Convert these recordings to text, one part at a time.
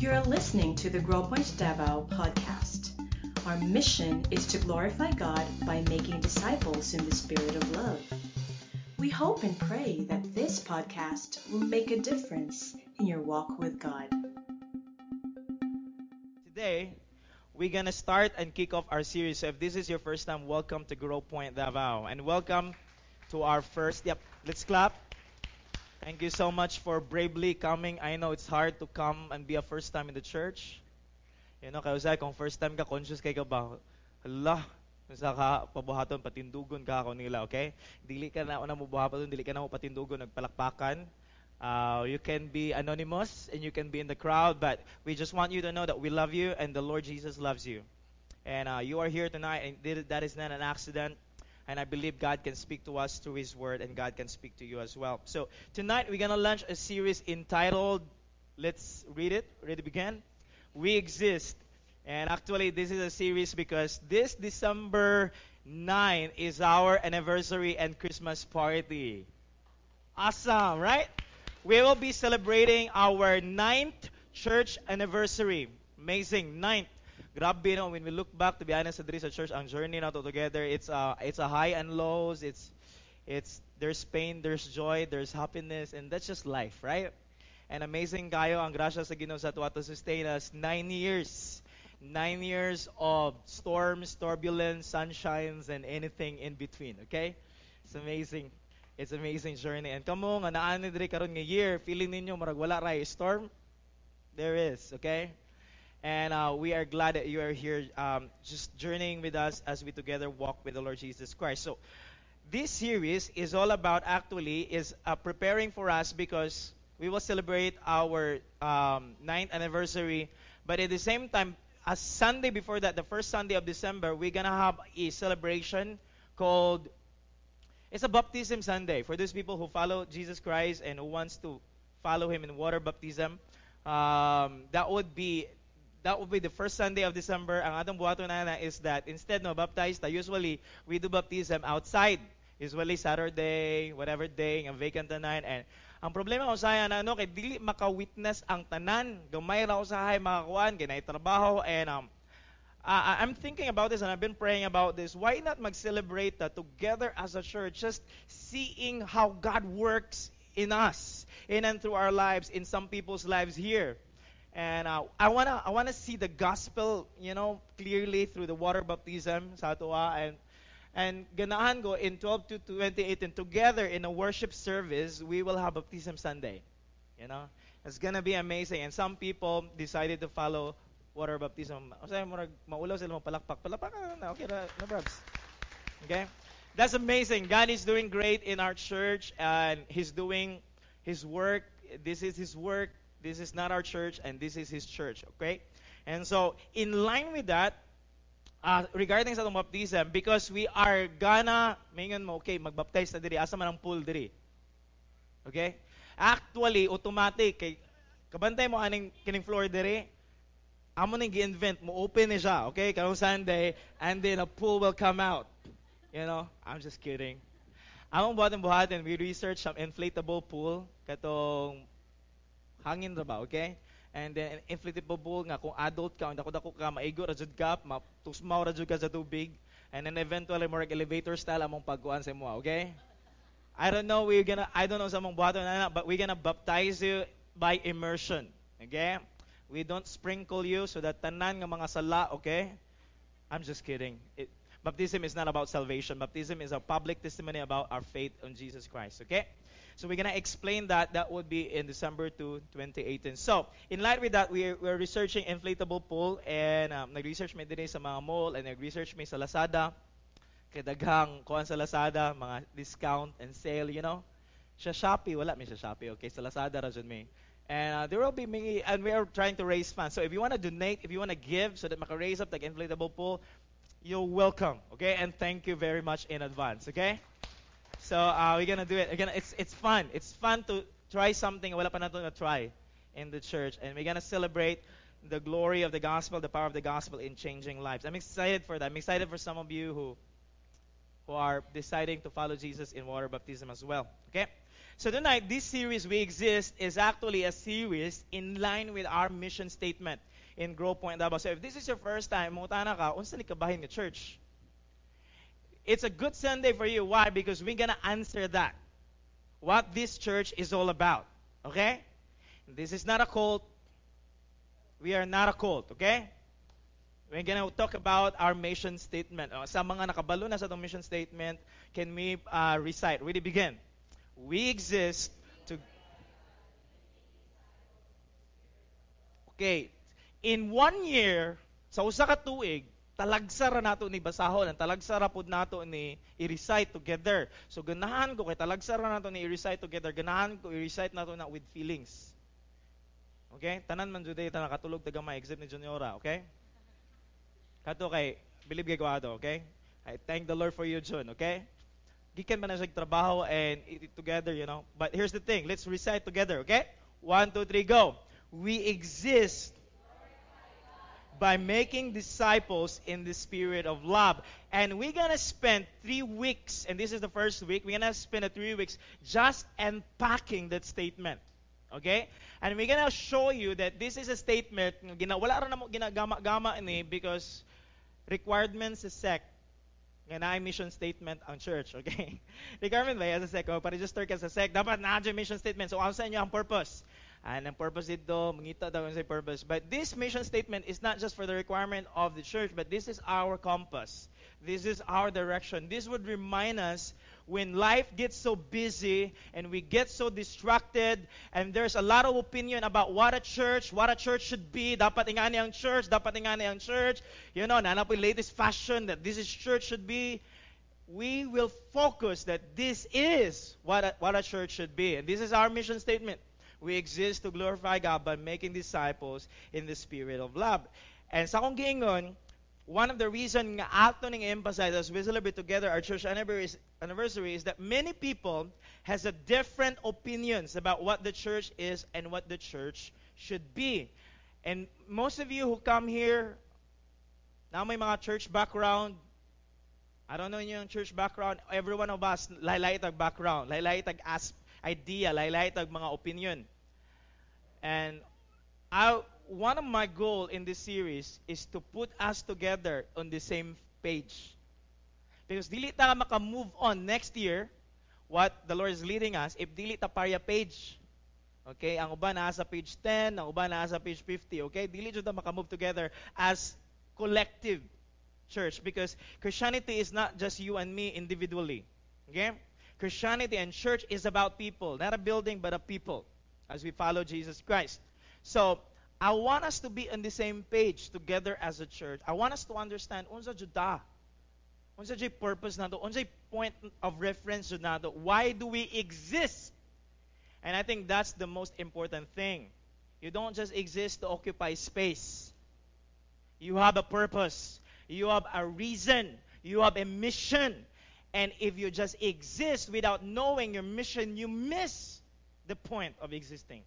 You're listening to the Grow Point Davao podcast. Our mission is to glorify God by making disciples in the spirit of love. We hope and pray that this podcast will make a difference in your walk with God. Today, we're gonna start and kick off our series. So if this is your first time, welcome to Grow Point Davao, and welcome to our first. Yep, let's clap. Thank you so much for bravely coming. I know it's hard to come and be a first time in the church. You know, kaya usay, kung first time ka, conscious kay ka ba? Hala, sa ka pabuhaton, patindugon ka ako nila, okay? Dili ka na na mo buhaton, dili ka na mo patindugon, nagpalakpakan. Uh, you can be anonymous and you can be in the crowd, but we just want you to know that we love you and the Lord Jesus loves you. And uh, you are here tonight, and that is not an accident. And I believe God can speak to us through His Word, and God can speak to you as well. So tonight we're gonna launch a series entitled, let's read it. Ready to begin? We exist. And actually, this is a series because this December 9 is our anniversary and Christmas party. Awesome, right? We will be celebrating our ninth church anniversary. Amazing, ninth. Grabe, no? When we look back, to be honest, sa diri sa church, ang journey na to together, it's a, it's a high and lows. It's, it's, there's pain, there's joy, there's happiness, and that's just life, right? And amazing kayo oh, ang grasya sa Ginoo sa tuwa to sustain us nine years. Nine years of storms, turbulence, sunshines, and anything in between, okay? It's amazing. It's amazing journey. And kamo nga naani diri karon nga year, feeling ninyo marag wala ray storm? There is, okay? And uh, we are glad that you are here um, just journeying with us as we together walk with the Lord Jesus Christ. So, this series is all about actually is uh, preparing for us because we will celebrate our um, ninth anniversary. But at the same time, a Sunday before that, the first Sunday of December, we're gonna have a celebration called it's a baptism Sunday for those people who follow Jesus Christ and who wants to follow Him in water baptism. Um, that would be that will be the first Sunday of December. Ang atong buhaton na is that instead no baptized, usually we do baptism outside. Usually Saturday, whatever day, ang vacant tanan. And ang problema ko sa na ano, kay dili maka-witness ang tanan. Gamay ra ko sa hay makakuan, kay trabaho and um, uh, I'm thinking about this and I've been praying about this. Why not mag-celebrate that together as a church, just seeing how God works in us, in and through our lives, in some people's lives here. And uh, I wanna I wanna see the gospel, you know, clearly through the water baptism sa tuwa and and ganahan go in 12 to 28 and together in a worship service we will have baptism Sunday. You know, it's gonna be amazing. And some people decided to follow water baptism. Sila palakpak. Na okay na. Okay? That's amazing. God is doing great in our church and he's doing his work. This is his work this is not our church, and this is His church. Okay? And so, in line with that, uh, regarding sa itong baptism, because we are gonna, mingon mo, okay, magbaptize na diri, asa man ang pool diri. Okay? Actually, automatic, kay, kabantay mo aning kining floor diri, amo ning gi-invent mo, open ni siya, okay, karong Sunday, and then a pool will come out. You know, I'm just kidding. Among buhatin buhatin, we researched some inflatable pool, katong hangin ra ba, okay? And then inflatable pool nga kung adult ka, dako dako ka maigo ra jud ka, matusmaw ra jud ka sa tubig. And then eventually more elevator style among pagkuan sa mo, okay? I don't know we're gonna I don't know sa mong buhaton na but we're gonna baptize you by immersion. Okay? We don't sprinkle you so that tanan nga mga sala, okay? I'm just kidding. It, baptism is not about salvation. Baptism is a public testimony about our faith in Jesus Christ, okay? So we're going to explain that. That would be in December 2, 2018. So, in light with that, we're, we're researching inflatable pool and um, nag-research may din sa mga mall and nag-research may sa Lazada. Kay daghang kuan sa Lazada, mga discount and sale, you know. Sa Shopee, wala may sa Shopee. Okay, sa Lazada ra may. And uh, there will be many, and we are trying to raise funds. So if you want to donate, if you want to give so that maka raise up the inflatable pool, you're welcome. Okay, and thank you very much in advance. Okay. So uh, we're gonna do it. Again, it's it's fun. It's fun to try something wala pa nato na try in the church, and we're gonna celebrate the glory of the gospel, the power of the gospel in changing lives. I'm excited for that. I'm excited for some of you who who are deciding to follow Jesus in water baptism as well. Okay. So tonight, this series we exist is actually a series in line with our mission statement in Grow Point Davao. So if this is your first time, mutana ka, unsa ni kabahin nga church? It's a good Sunday for you. Why? Because we're gonna answer that. What this church is all about. Okay? This is not a cult. We are not a cult, okay? We're gonna talk about our mission statement. Uh, sa mga nakabalo na sa itong mission statement, can we uh, recite? Really begin. We exist to... Okay. In one year, sa usa ka tuig, talagsara nato ni basahon ang talagsara pud nato ni i-recite together. So ganahan ko kay talagsara nato ni i-recite together ganahan ko i-recite nato na with feelings. Okay? Tanan man jud ta nakatulog taga exit ni Juniora okay? Kato kay believe kay ko okay? I thank the Lord for you Jun okay? Gikan man na sa trabaho and it together you know? But here's the thing let's recite together okay? One two three go. We exist by making disciples in the spirit of love. And we're going to spend three weeks, and this is the first week, we're going to spend three weeks just unpacking that statement. Okay? And we're going to show you that this is a statement, wala rin mo ginagama-gama because requirements is SEC. Nga na mission statement ang church, okay? Requirement ba as a SEC? Oh, o, pa-register ka sa SEC, dapat na mission statement. So, ano sa inyo ang purpose? Ah, and ang purpose dito, mangita daw sa purpose. But this mission statement is not just for the requirement of the church, but this is our compass. This is our direction. This would remind us when life gets so busy and we get so distracted and there's a lot of opinion about what a church, what a church should be, dapat ingani ang church, dapat ingani ang church, you know, nana po latest fashion that this is church should be. We will focus that this is what a, what a church should be. And this is our mission statement. We exist to glorify God by making disciples in the spirit of love. And sa akong giingon, one of the reason nga ato ning emphasize as we celebrate together our church anniversary is that many people has a different opinions about what the church is and what the church should be. And most of you who come here, now may mga church background, I don't know yung church background, every one of us, laylay tag background, laylay tag as idea, laylay tag mga opinion. And I, one of my goal in this series is to put us together on the same page. Because dili ta maka-move on next year what the Lord is leading us if dili ta parya page. Okay, ang uban na sa page 10, ang uban na sa page 50, okay? Dili jud ta maka-move together as collective church because Christianity is not just you and me individually. Okay? Christianity and church is about people, not a building but a people as we follow Jesus Christ. So, I want us to be on the same page together as a church. I want us to understand unsa juda. Unsa jay purpose nato, unsa point of reference nato. Why do we exist? And I think that's the most important thing. You don't just exist to occupy space. You have a purpose. You have a reason. You have a mission. And if you just exist without knowing your mission, you miss the point of existing.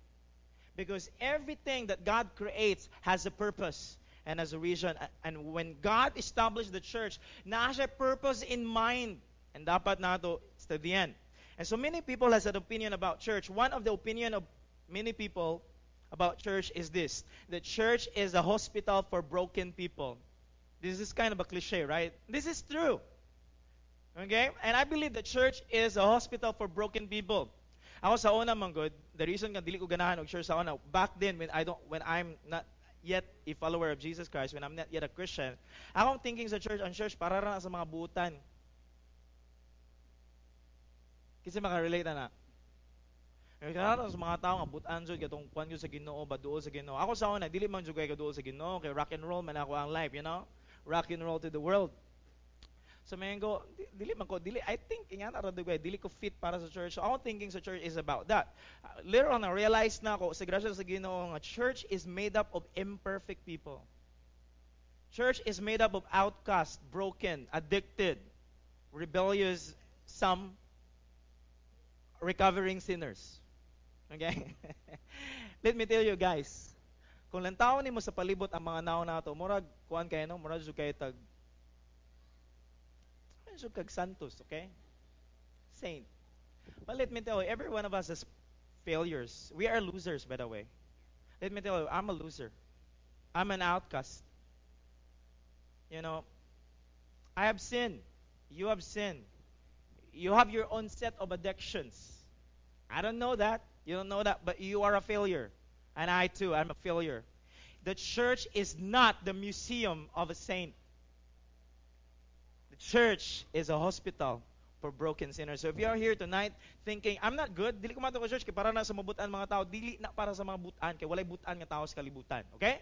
Because everything that God creates has a purpose and has a reason. And when God established the church, na siya purpose in mind. And dapat nato to the end. And so many people has an opinion about church. One of the opinion of many people about church is this. The church is a hospital for broken people. This is kind of a cliche, right? This is true. Okay? And I believe the church is a hospital for broken people. Ako sa una man good, the reason nga dili ko ganahan og church sa una, back then when I don't when I'm not yet a follower of Jesus Christ, when I'm not yet a Christian, akong thinking sa church, ang church para ra sa mga butan. Kasi maka-relate na. Kaya sa mga tao nga butan jud katong kwan sa Ginoo ba duol sa Ginoo. Ako sa una dili man jud kay duol sa Ginoo, kay rock and roll man ako ang life, you know? Rock and roll to the world. So may go, dili man ko, dili, I think, nga na radugay, dili ko fit para sa church. So ako thinking sa church is about that. Uh, later on, I realized na ako, sa grasya sa Ginoo, nga church is made up of imperfect people. Church is made up of outcast, broken, addicted, rebellious, some recovering sinners. Okay? Let me tell you guys, kung lantaw ni mo sa palibot ang mga naon nato, murag kuan kay no, murag kay tag Kag santos, okay? Saint. But let me tell you, every one of us is failures. We are losers, by the way. Let me tell you, I'm a loser. I'm an outcast. You know, I have sinned. You have sinned. You have your own set of addictions. I don't know that. You don't know that, but you are a failure. And I too, I'm a failure. The church is not the museum of a saint. The church is a hospital for broken sinners. So if you are here tonight thinking, I'm not good, dili ko man ko church kay para na sa mabutan mga tao, dili na para sa mga butan kay walay butan nga tao sa kalibutan. Okay?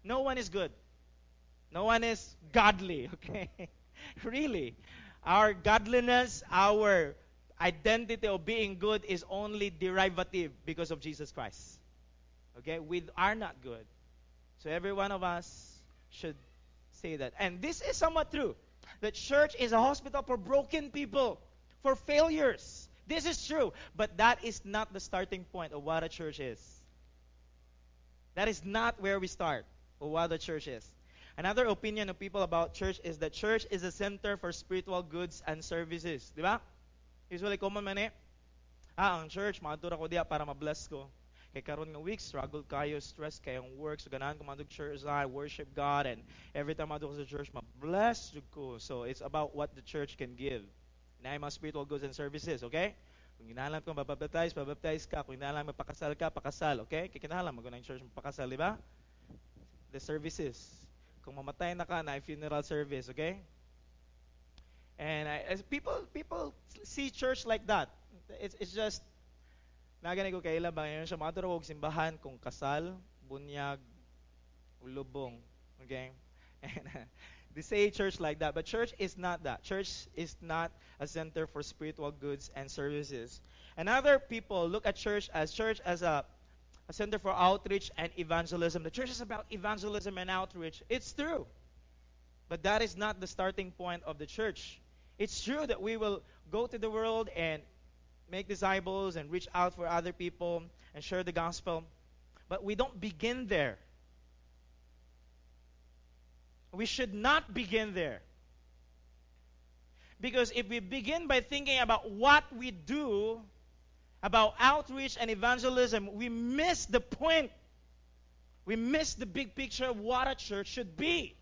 No one is good. No one is godly, okay? really. Our godliness, our identity of being good is only derivative because of Jesus Christ. Okay? We are not good. So every one of us should say that. And this is somewhat true. The church is a hospital for broken people, for failures. This is true, but that is not the starting point of what a church is. That is not where we start or what the church is. Another opinion of people about church is that church is a center for spiritual goods and services. Di ba? Usually, common man eh. Ah, ang church, maadura ko diya para ma-bless ko. Kay karon nga week, struggle kayo, stress kayo ang work. So ganahan ko madug church, I worship God and every time madug sa church, ma-bless ko. So it's about what the church can give. Na mga spiritual goods and services, okay? Kung ginahalan ko mabaptize, mabaptize ka. Kung ginahalan mapakasal ka, pakasal, okay? Kay kinahalan mag church mapakasal, di ba? The services. Kung mamatay na ka, na funeral service, okay? And I, people people see church like that. It's it's just Nagani ko kaila ba ngayon siya maduro og simbahan kung kasal, bunyag, ulubong. Okay? And they say church like that, but church is not that. Church is not a center for spiritual goods and services. And other people look at church as church as a a center for outreach and evangelism. The church is about evangelism and outreach. It's true. But that is not the starting point of the church. It's true that we will go to the world and make disciples and reach out for other people and share the gospel. But we don't begin there. We should not begin there. Because if we begin by thinking about what we do, about outreach and evangelism, we miss the point. We miss the big picture of what a church should be.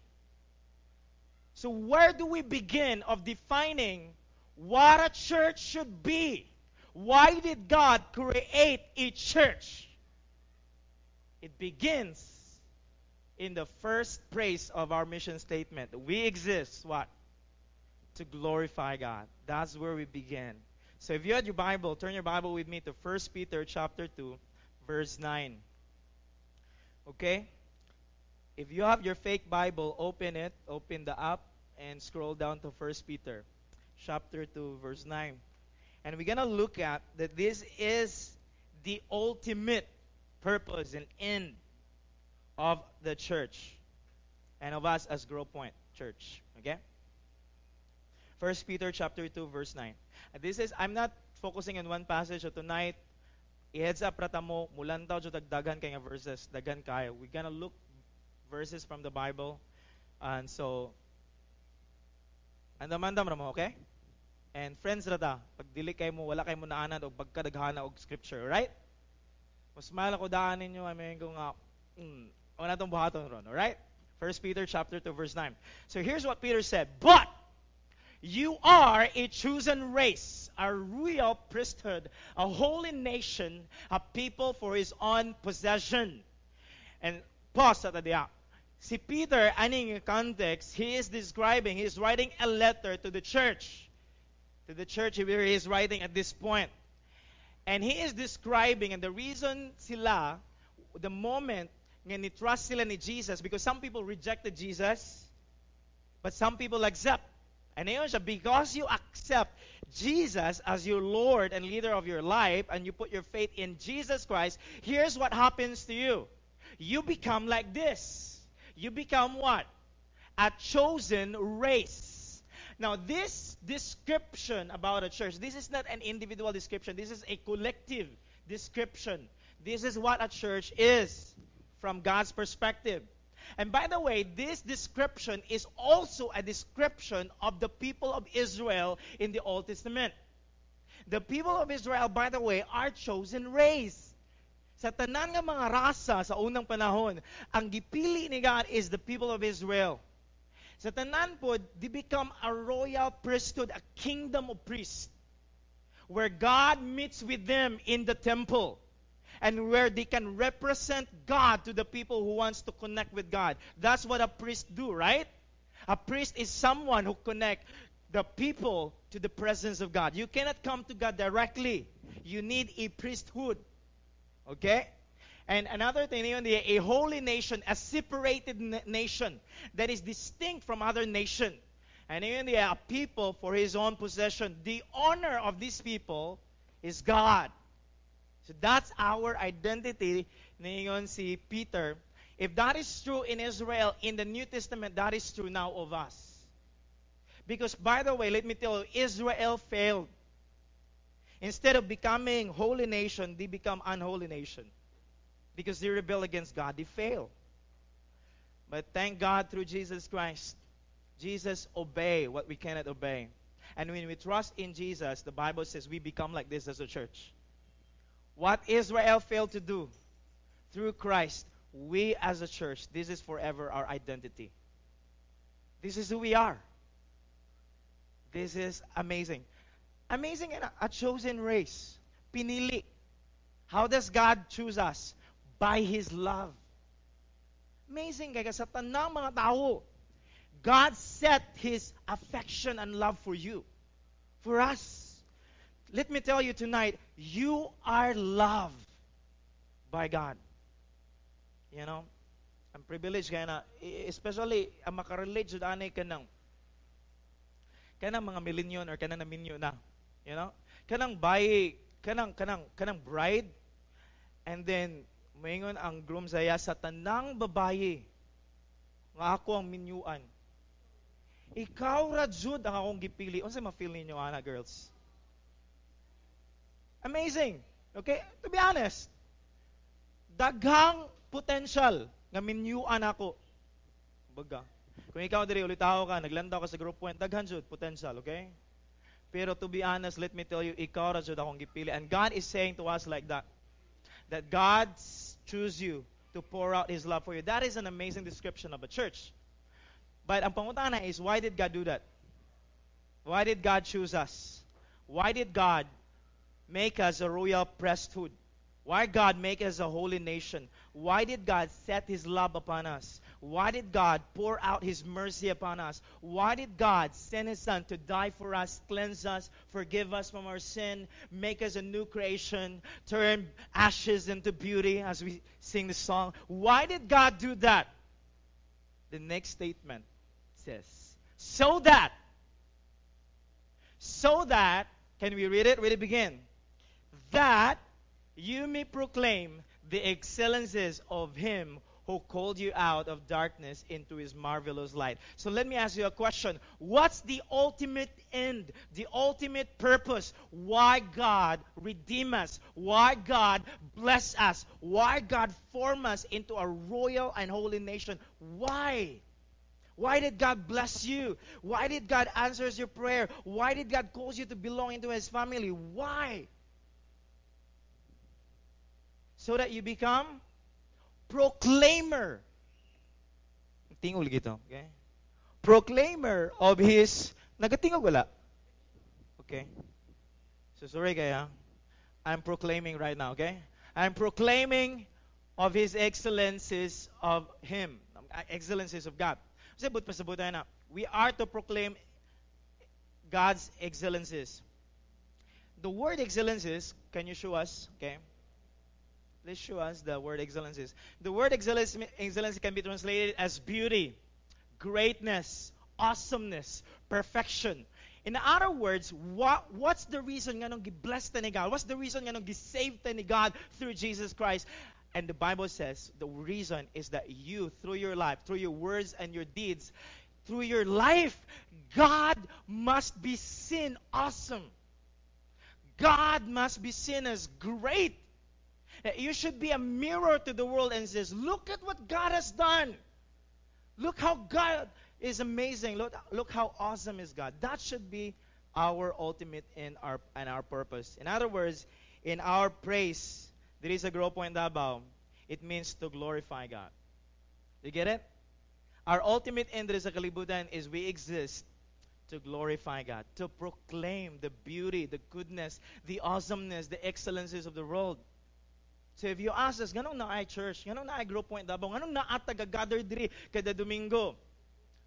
So, where do we begin of defining what a church should be? Why did God create a church? It begins in the first phrase of our mission statement. We exist, what? To glorify God. That's where we begin. So if you had your Bible, turn your Bible with me to 1 Peter chapter 2, verse 9. Okay? If you have your fake Bible, open it, open the app, and scroll down to 1 Peter chapter 2, verse 9. And we're going to look at that this is the ultimate purpose and end of the church and of us as Grow Point Church. Okay? First Peter chapter 2 verse 9. This is I'm not focusing on one passage so tonight i-heads up rata mo mulantaw jo dagdagan kay verses dagan kayo. We're gonna look verses from the Bible and so andamandam ra mo okay? And friends rata, pag dili kay mo, wala kay mo naanan o pagkadaghana og scripture, right? Mas mahal ako daan ninyo, I mean, kung nga, mm, o natong buhaton ron, alright? First Peter chapter 2, verse 9. So here's what Peter said, But you are a chosen race, a royal priesthood, a holy nation, a people for his own possession. And pause at the Si Peter, aning context, he is describing, he is writing a letter to the church to the church where he is writing at this point. And he is describing, and the reason sila, the moment nga ni-trust sila ni Jesus, because some people rejected Jesus, but some people accept. And ayon siya, because you accept Jesus as your Lord and leader of your life, and you put your faith in Jesus Christ, here's what happens to you. You become like this. You become what? A chosen race now, this description about a church, this is not an individual description, this is a collective description. This is what a church is from God's perspective. And by the way, this description is also a description of the people of Israel in the Old Testament. The people of Israel, by the way, are chosen race. Sa tanan nga mga rasa sa unang panahon, ang gipili ni God is the people of Israel. Sa tanan po, they become a royal priesthood, a kingdom of priests, where God meets with them in the temple and where they can represent God to the people who wants to connect with God. That's what a priest do, right? A priest is someone who connect the people to the presence of God. You cannot come to God directly. You need a priesthood. Okay? And another thing, a holy nation, a separated nation that is distinct from other nation. And even a people for his own possession. The honor of these people is God. So that's our identity. Ngayon si Peter. If that is true in Israel, in the New Testament, that is true now of us. Because, by the way, let me tell you, Israel failed. Instead of becoming holy nation, they become unholy nation. Because they rebel against God, they fail. But thank God through Jesus Christ, Jesus obey what we cannot obey. And when we trust in Jesus, the Bible says we become like this as a church. What Israel failed to do through Christ, we as a church, this is forever our identity. This is who we are. This is amazing. Amazing and a chosen race. Pinili. How does God choose us? By His love. Amazing kaya sa tanang mga tao, God set His affection and love for you. For us. Let me tell you tonight, you are loved by God. You know, I'm privileged kaya na, especially, ang makarelate sa anay ka ng kanang mga million or kanang na minyo na. You know? Kanang bayi, kanang kanang kanang bride and then moingon ang groom saya sa tanang babaye nga ako ang minyuan. Ikaw ra jud ang akong gipili. Unsa ma-feel ninyo ana girls? Amazing. Okay? To be honest, daghang potential nga minyuan ako. Baga. Kung ikaw diri ulitaw ka, naglandaw ka sa group point, daghan jud potential, okay? Pero to be honest, let me tell you, ikaw ra jud akong gipili. And God is saying to us like that. That God choose you to pour out His love for you. That is an amazing description of a church. But ang pangutana is, why did God do that? Why did God choose us? Why did God make us a royal priesthood? Why God make us a holy nation? Why did God set His love upon us? Why did God pour out His mercy upon us? Why did God send His Son to die for us, cleanse us, forgive us from our sin, make us a new creation, turn ashes into beauty as we sing the song? Why did God do that? The next statement says, so that, so that, can we read it? Read it begin. That you may proclaim the excellences of Him who called you out of darkness into his marvelous light. So let me ask you a question. What's the ultimate end, the ultimate purpose? Why God redeem us? Why God bless us? Why God form us into a royal and holy nation? Why? Why did God bless you? Why did God answer your prayer? Why did God cause you to belong into his family? Why? So that you become proclaimer. Tingog gito, okay? Proclaimer of his nagatingog wala. Okay. So sorry kaya. I'm proclaiming right now, okay? I'm proclaiming of his excellencies of him. Excellencies of God. Kasi but pasabot na. We are to proclaim God's excellencies. The word excellencies, can you show us? Okay. Let's show us the word excellencies. The word excellence, excellency can be translated as beauty, greatness, awesomeness, perfection. In other words, what, what's the reason nga nung blessed ni God? What's the reason nga nung saved ni God through Jesus Christ? And the Bible says the reason is that you, through your life, through your words and your deeds, through your life, God must be seen awesome. God must be seen as great. You should be a mirror to the world and says, look at what God has done. Look how God is amazing. Look, look how awesome is God. That should be our ultimate in our and our purpose. In other words, in our praise, there is a grow point Davao. It means to glorify God. You get it? Our ultimate end sa kalibutan is we exist to glorify God, to proclaim the beauty, the goodness, the awesomeness, the excellencies of the world. So if you ask us, ganong na ay church, ganong na ay Grow Point Davao, ganong na at gather diri kada Domingo,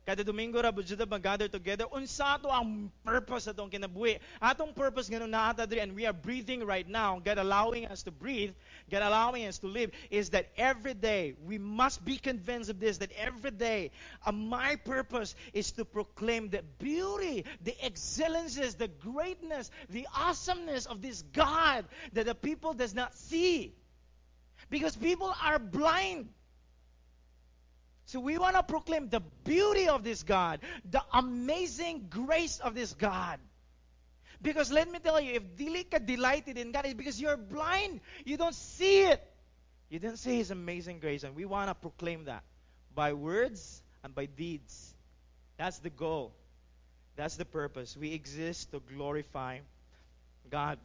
Kada Domingo ra budyo gather together. Unsa to ang purpose atong kinabuhi? Atong purpose ngano na ata diri and we are breathing right now, God allowing us to breathe, God allowing us to live is that every day we must be convinced of this that every day uh, my purpose is to proclaim the beauty, the excellences, the greatness, the awesomeness of this God that the people does not see. Because people are blind. So we want to proclaim the beauty of this God, the amazing grace of this God. Because let me tell you, if dili ka delighted in God, it's because you're blind. You don't see it. You didn't see His amazing grace, and we want to proclaim that by words and by deeds. That's the goal. That's the purpose. We exist to glorify God.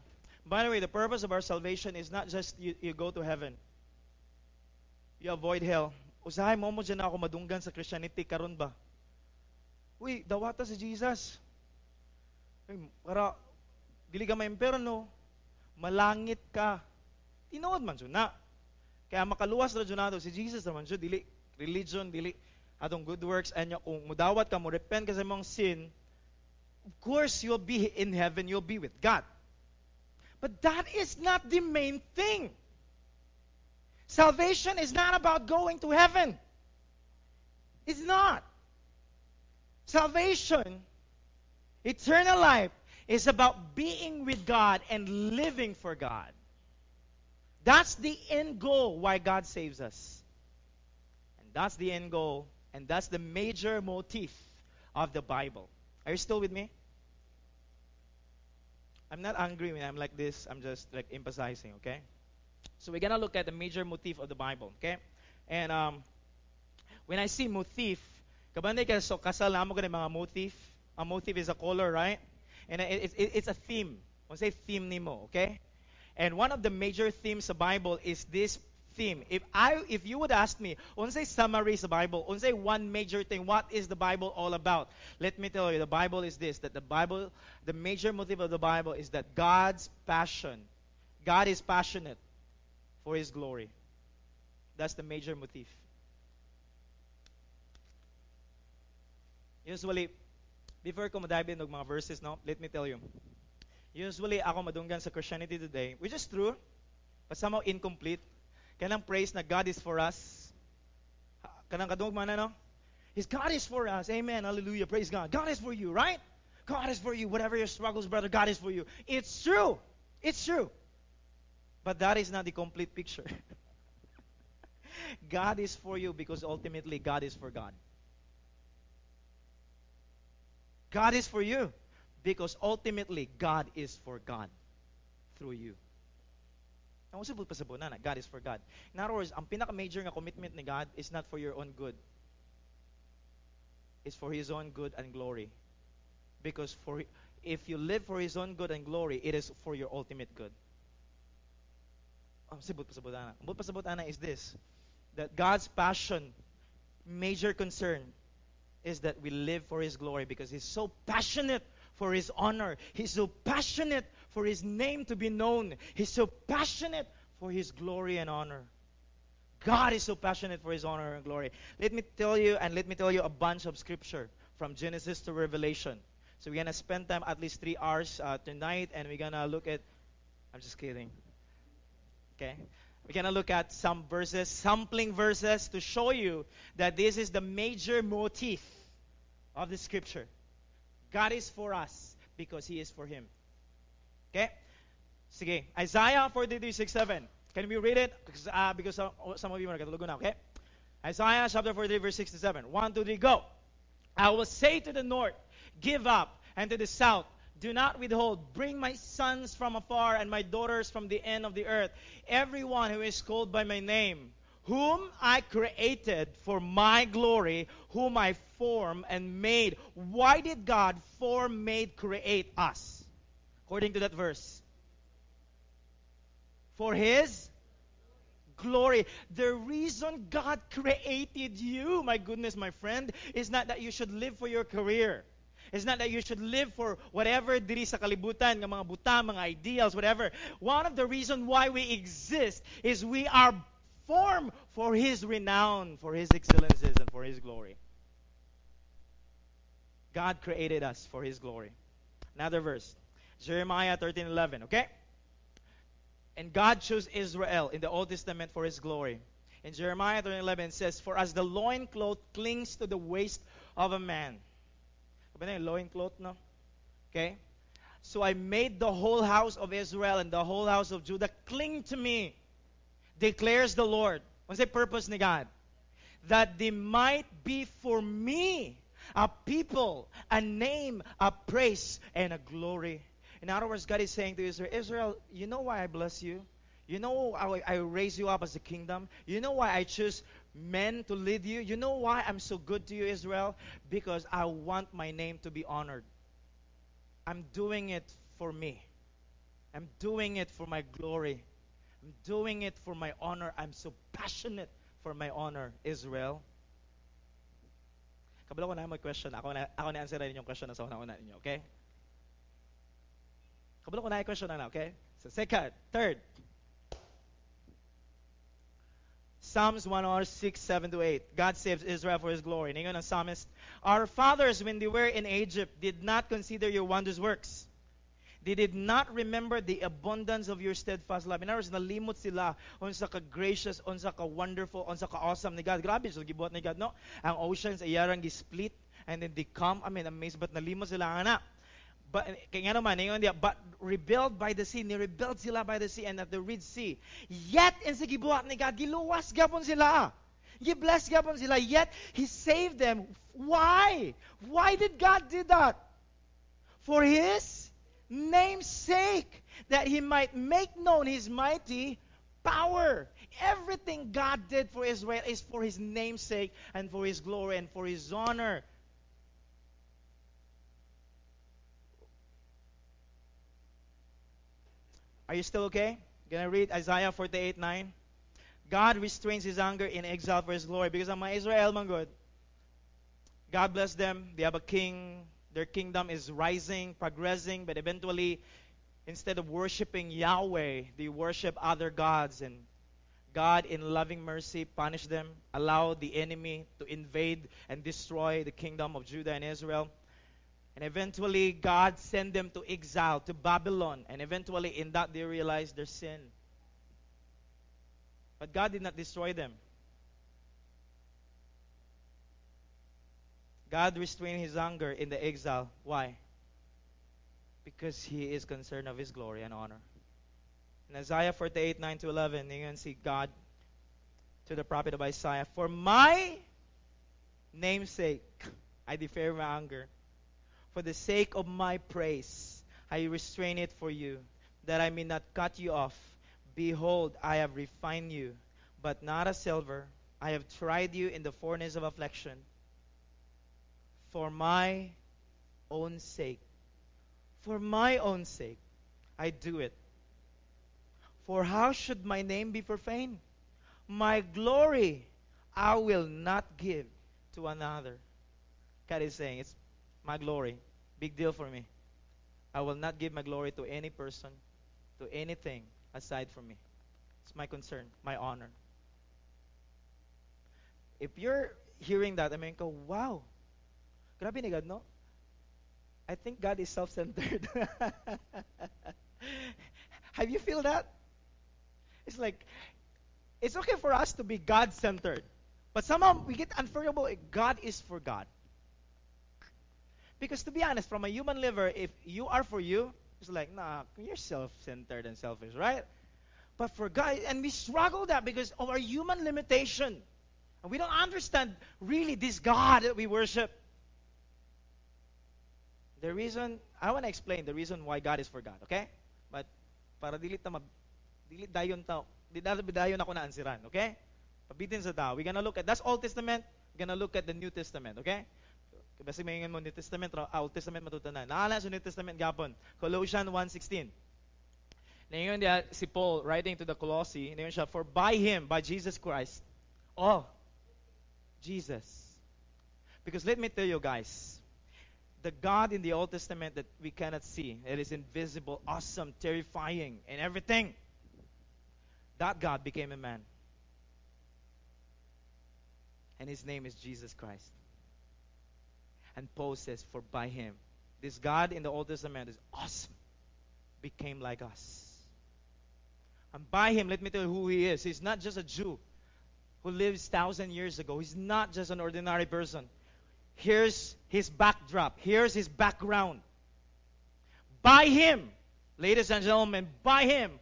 By the way, the purpose of our salvation is not just you, you go to heaven. You avoid hell. Usahay mo mo dyan ako madunggan sa Christianity karon ba? Uy, dawata si Jesus. Uy, para dili ka no? malangit ka. Tinuod man na. Kaya makaluwas ra nato si Jesus naman siya dili religion dili atong good works and kung mudawat ka mo repent ka sa imong sin of course you'll be in heaven you'll be with God but that is not the main thing Salvation is not about going to heaven. It's not. Salvation, eternal life, is about being with God and living for God. That's the end goal why God saves us. And that's the end goal, and that's the major motif of the Bible. Are you still with me? I'm not angry when I'm like this. I'm just like emphasizing, okay? So we're gonna look at the major motif of the Bible, okay? And um, when I see motif, so kasal mga motif. A motif is a color, right? And it, it, it's a theme. When say theme nimo, okay? And one of the major themes of the Bible is this theme. If I if you would ask me, say summary the Bible, say one major thing, what is the Bible all about? Let me tell you, the Bible is this that the Bible, the major motive of the Bible is that God's passion. God is passionate for His glory. That's the major motif. Usually, before ko madive into mga verses, no, let me tell you. Usually, ako madunggan sa Christianity today, which is true, but somehow incomplete. Kanang praise na God is for us. Kanang kadung man no? His God is for us. Amen. Hallelujah. Praise God. God is for you, right? God is for you. Whatever your struggles, brother, God is for you. It's true. It's true. But that is not the complete picture. God is for you because ultimately God is for God. God is for you because ultimately God is for God through you. God is for God. In other words, ang pinaka-major nga commitment ni God is not for your own good. It's for His own good and glory. Because for if you live for His own good and glory, it is for your ultimate good oh, sibot pa sabot ana. Sibot pa sabot ana is this, that God's passion, major concern, is that we live for His glory because He's so passionate for His honor. He's so passionate for His name to be known. He's so passionate for His glory and honor. God is so passionate for His honor and glory. Let me tell you, and let me tell you a bunch of scripture from Genesis to Revelation. So we're gonna spend time at least three hours uh, tonight, and we're gonna look at. I'm just kidding. Okay? We're going to look at some verses, sampling verses to show you that this is the major motif of the scripture. God is for us because He is for Him. Okay? Sige. Isaiah 43, 6, 7. Can we read it? Because, uh, because some, some of you are look now, okay? Isaiah chapter 43, verse 6 to 7. 1, 2, 3, go. I will say to the north, give up, and to the south, do not withhold. Bring my sons from afar and my daughters from the end of the earth. Everyone who is called by my name, whom I created for my glory, whom I form and made. Why did God form, made, create us? According to that verse. For His glory. The reason God created you, my goodness, my friend, is not that you should live for your career. It's not that you should live for whatever diri sa kalibutan, ng mga buta, mga ideals, whatever. One of the reasons why we exist is we are formed for His renown, for His excellences, and for His glory. God created us for His glory. Another verse, Jeremiah 13:11. Okay. And God chose Israel in the Old Testament for His glory. In Jeremiah 13:11 it says, "For as the loincloth clings to the waist of a man." Na yung loincloth, no? Okay? So I made the whole house of Israel and the whole house of Judah cling to me, declares the Lord. What's the purpose ni God? That they might be for me a people, a name, a praise, and a glory. In other words, God is saying to Israel, Israel, you know why I bless you? You know I, I raise you up as a kingdom? You know why I choose men to lead you? You know why I'm so good to you, Israel? Because I want my name to be honored. I'm doing it for me. I'm doing it for my glory. I'm doing it for my honor. I'm so passionate for my honor, Israel. Kabalo ko na may question. Ako na, ako na answer yung question na sa una-una ninyo, okay? Kabalo ko na yung question na, okay? So second, third. Psalms 106, 7 to 8. God saves Israel for his glory. Ningon ang psalmist, Our fathers, when they were in Egypt, did not consider your wondrous works. They did not remember the abundance of your steadfast love. In other words, nalimot sila unsa ka gracious, unsa ka wonderful, unsa ka awesome ni God. Grabe, so gibuhat ni God, no? Ang oceans ay yarang gi-split and then they come, I mean, amazed, but nalimot sila ana. But, eh, nga naman, ngayon dia, but rebelled by the sea, ni-rebelled sila by the sea and at the Red Sea. Yet, in sa gibuhat ni God, giluwas gapon sila. Gi-bless gapon sila, yet He saved them. Why? Why did God do that? For His name's sake, that he might make known his mighty power. Everything God did for Israel is for his name's sake and for his glory and for his honor. Are you still okay? Gonna read Isaiah 48 9. God restrains his anger in exile for his glory because ang mga Israel man good. God bless them. They have a king. Their kingdom is rising, progressing, but eventually, instead of worshiping Yahweh, they worship other gods. And God, in loving mercy, punish them, allow the enemy to invade and destroy the kingdom of Judah and Israel. And eventually, God sent them to exile, to Babylon. And eventually, in that, they realized their sin. But God did not destroy them. God restrained his anger in the exile. Why? Because he is concerned of his glory and honor. In Isaiah 48, 9 to 11, you can see God to the prophet of Isaiah, For my name's sake, I defer my anger. For the sake of my praise, I restrain it for you, that I may not cut you off. Behold, I have refined you, but not as silver. I have tried you in the furnace of affliction for my own sake. For my own sake, I do it. For how should my name be profaned? My glory I will not give to another. God is saying, it's my glory. Big deal for me. I will not give my glory to any person, to anything aside from me. It's my concern, my honor. If you're hearing that, I mean, go, wow, Grabe ni God, no? I think God is self-centered. Have you feel that? It's like it's okay for us to be God-centered, but somehow we get unforgivable. God is for God. Because to be honest, from a human liver, if you are for you, it's like, nah, you're self-centered and selfish, right? But for God, and we struggle that because of our human limitation. And we don't understand really this God that we worship. The reason, I want to explain the reason why God is for God, okay? But, para dili ta mab, dili dayon ta, dayon ako na ansiran, okay? Pabitin sa tao. We're gonna look at, that's Old Testament. We're gonna look at the New Testament, okay? Basta may mo New Testament, Old Testament matutunan. Naala sa New Testament gapon. Colossians 1.16. Ngayon dia si Paul writing to the Colossi, ngayon siya, for by him, by Jesus Christ, oh, Jesus. Because let me tell you guys, the God in the Old Testament that we cannot see, it is invisible, awesome, terrifying, and everything. That God became a man. And his name is Jesus Christ. And Paul says, For by him, this God in the Old Testament is awesome, became like us. And by him, let me tell you who he is. He's not just a Jew who lives thousand years ago. He's not just an ordinary person. Here's his backdrop. Here's his background. By him, ladies and gentlemen, by him,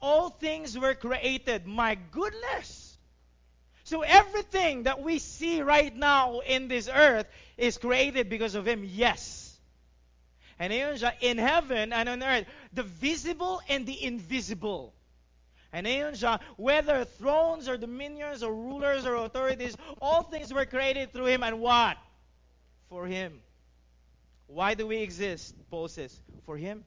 all things were created. My goodness. So everything that we see right now in this earth is created because of him. Yes. And in heaven and on earth, the visible and the invisible. And ayon siya, whether thrones or dominions or rulers or authorities, all things were created through him and what? For him. Why do we exist? Paul says, for him.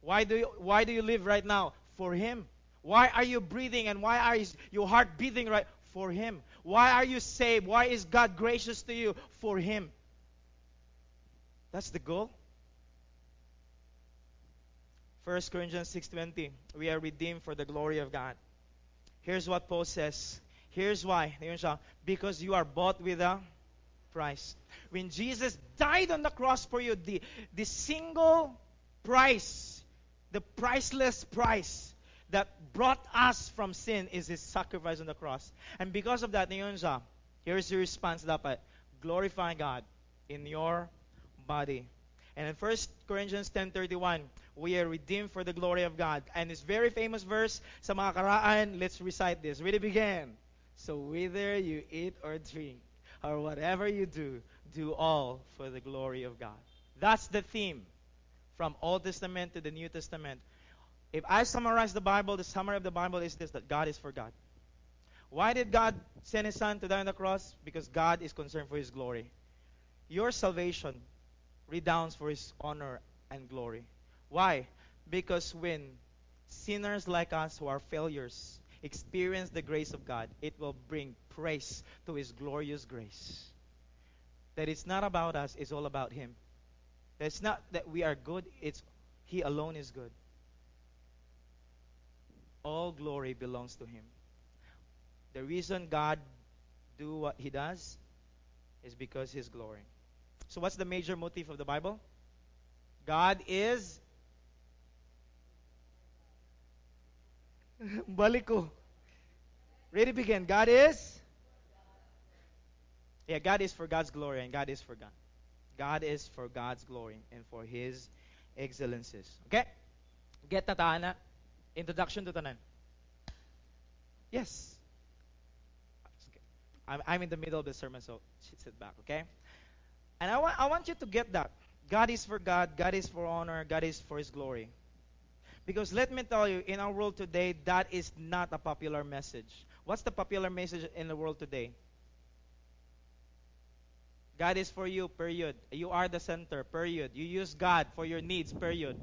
Why do you, why do you live right now? For him. Why are you breathing and why are your heart beating right? For him. Why are you saved? Why is God gracious to you? For him. That's the goal. 1 Corinthians 6:20 we are redeemed for the glory of God. Here's what Paul says. Here's why. Because you are bought with a price. When Jesus died on the cross for you, the, the single price, the priceless price that brought us from sin is his sacrifice on the cross. And because of that, here's your response dapat. Glorify God in your body. And in 1 Corinthians 10.31, we are redeemed for the glory of God. And this very famous verse sa mga karaan, let's recite this. Really begin. So whether you eat or drink, or whatever you do, do all for the glory of God. That's the theme from Old Testament to the New Testament. If I summarize the Bible, the summary of the Bible is this that God is for God. Why did God send His Son to die on the cross? Because God is concerned for His glory. Your salvation redounds for His honor and glory. Why? Because when sinners like us who are failures experience the grace of God, it will bring praise to His glorious grace. That it's not about us, it's all about Him. That it's not that we are good, it's He alone is good. All glory belongs to Him. The reason God do what He does is because His glory. So what's the major motive of the Bible? God is Balik ko. Ready begin. God is? Yeah, God is for God's glory and God is for God. God is for God's glory and for His excellences. Okay? Get na taana? Introduction to tanan. Yes. I'm, in the middle of the sermon, so sit back, okay? And I want, I want you to get that. God is for God, God is for honor, God is for His glory. Because let me tell you, in our world today, that is not a popular message. What's the popular message in the world today? God is for you, period. You are the center, period. You use God for your needs, period.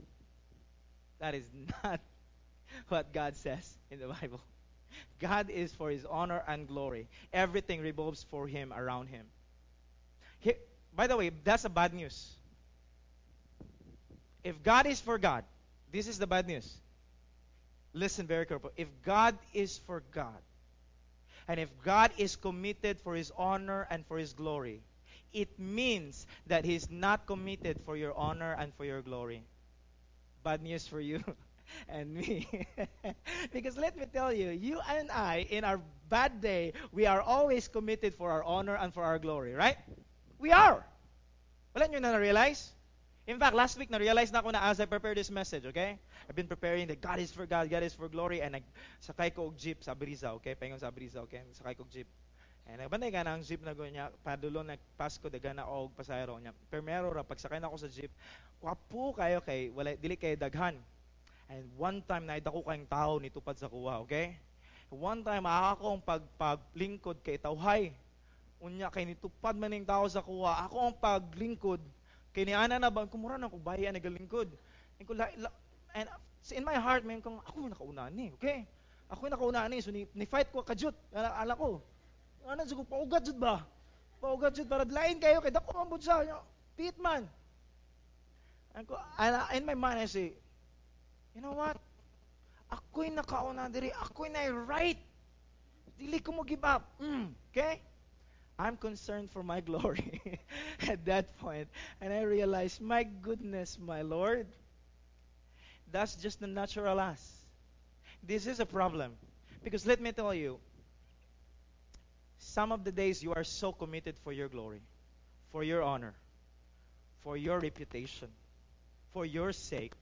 That is not what God says in the Bible. God is for his honor and glory. Everything revolves for him, around him. He, by the way, that's a bad news. If God is for God, this is the bad news. Listen very carefully. If God is for God, and if God is committed for His honor and for His glory, it means that He's not committed for your honor and for your glory. Bad news for you and me. because let me tell you, you and I, in our bad day, we are always committed for our honor and for our glory, right? We are. Wala nyo na na-realize? In fact, last week, na-realize na ako na as I prepare this message, okay? I've been preparing that God is for God, God is for glory, and nagsakay ko og jeep sa Brisa, okay? Paingon sa Brisa, okay? Sakay ko jeep. And nagbanday ka na ang jeep na niya, padulo na Pasko, daga na og pasayro niya. Primero ra, pagsakay na ako sa jeep, wapo kayo kay, wala, dili kay daghan. And one time, naida ko kayong tao nitupad sa kuha, okay? One time, ako ang pagpaglingkod kay tawhay. Unya, kay nitupad man ning tao sa kuha. Ako ang paglingkod. Kay ni ana na ba, kumura na ko bayan nagalingkod. And, ko, and in my heart, man, kung ako nakauna ni, okay? Ako nakauna ni, so ni, ni fight ko kajut, ala, ala ko. Ano, so paugat jud ba? Paugat jud para lain kayo kay dako man sa Pit man. And, ko, and in my mind, I say, you know what? Ako'y nakauna diri, ako'y na right. Dili ko mo give up. Mm, okay? I'm concerned for my glory at that point. And I realized, my goodness, my Lord, that's just the natural us. This is a problem. Because let me tell you, some of the days you are so committed for your glory, for your honor, for your reputation, for your sake,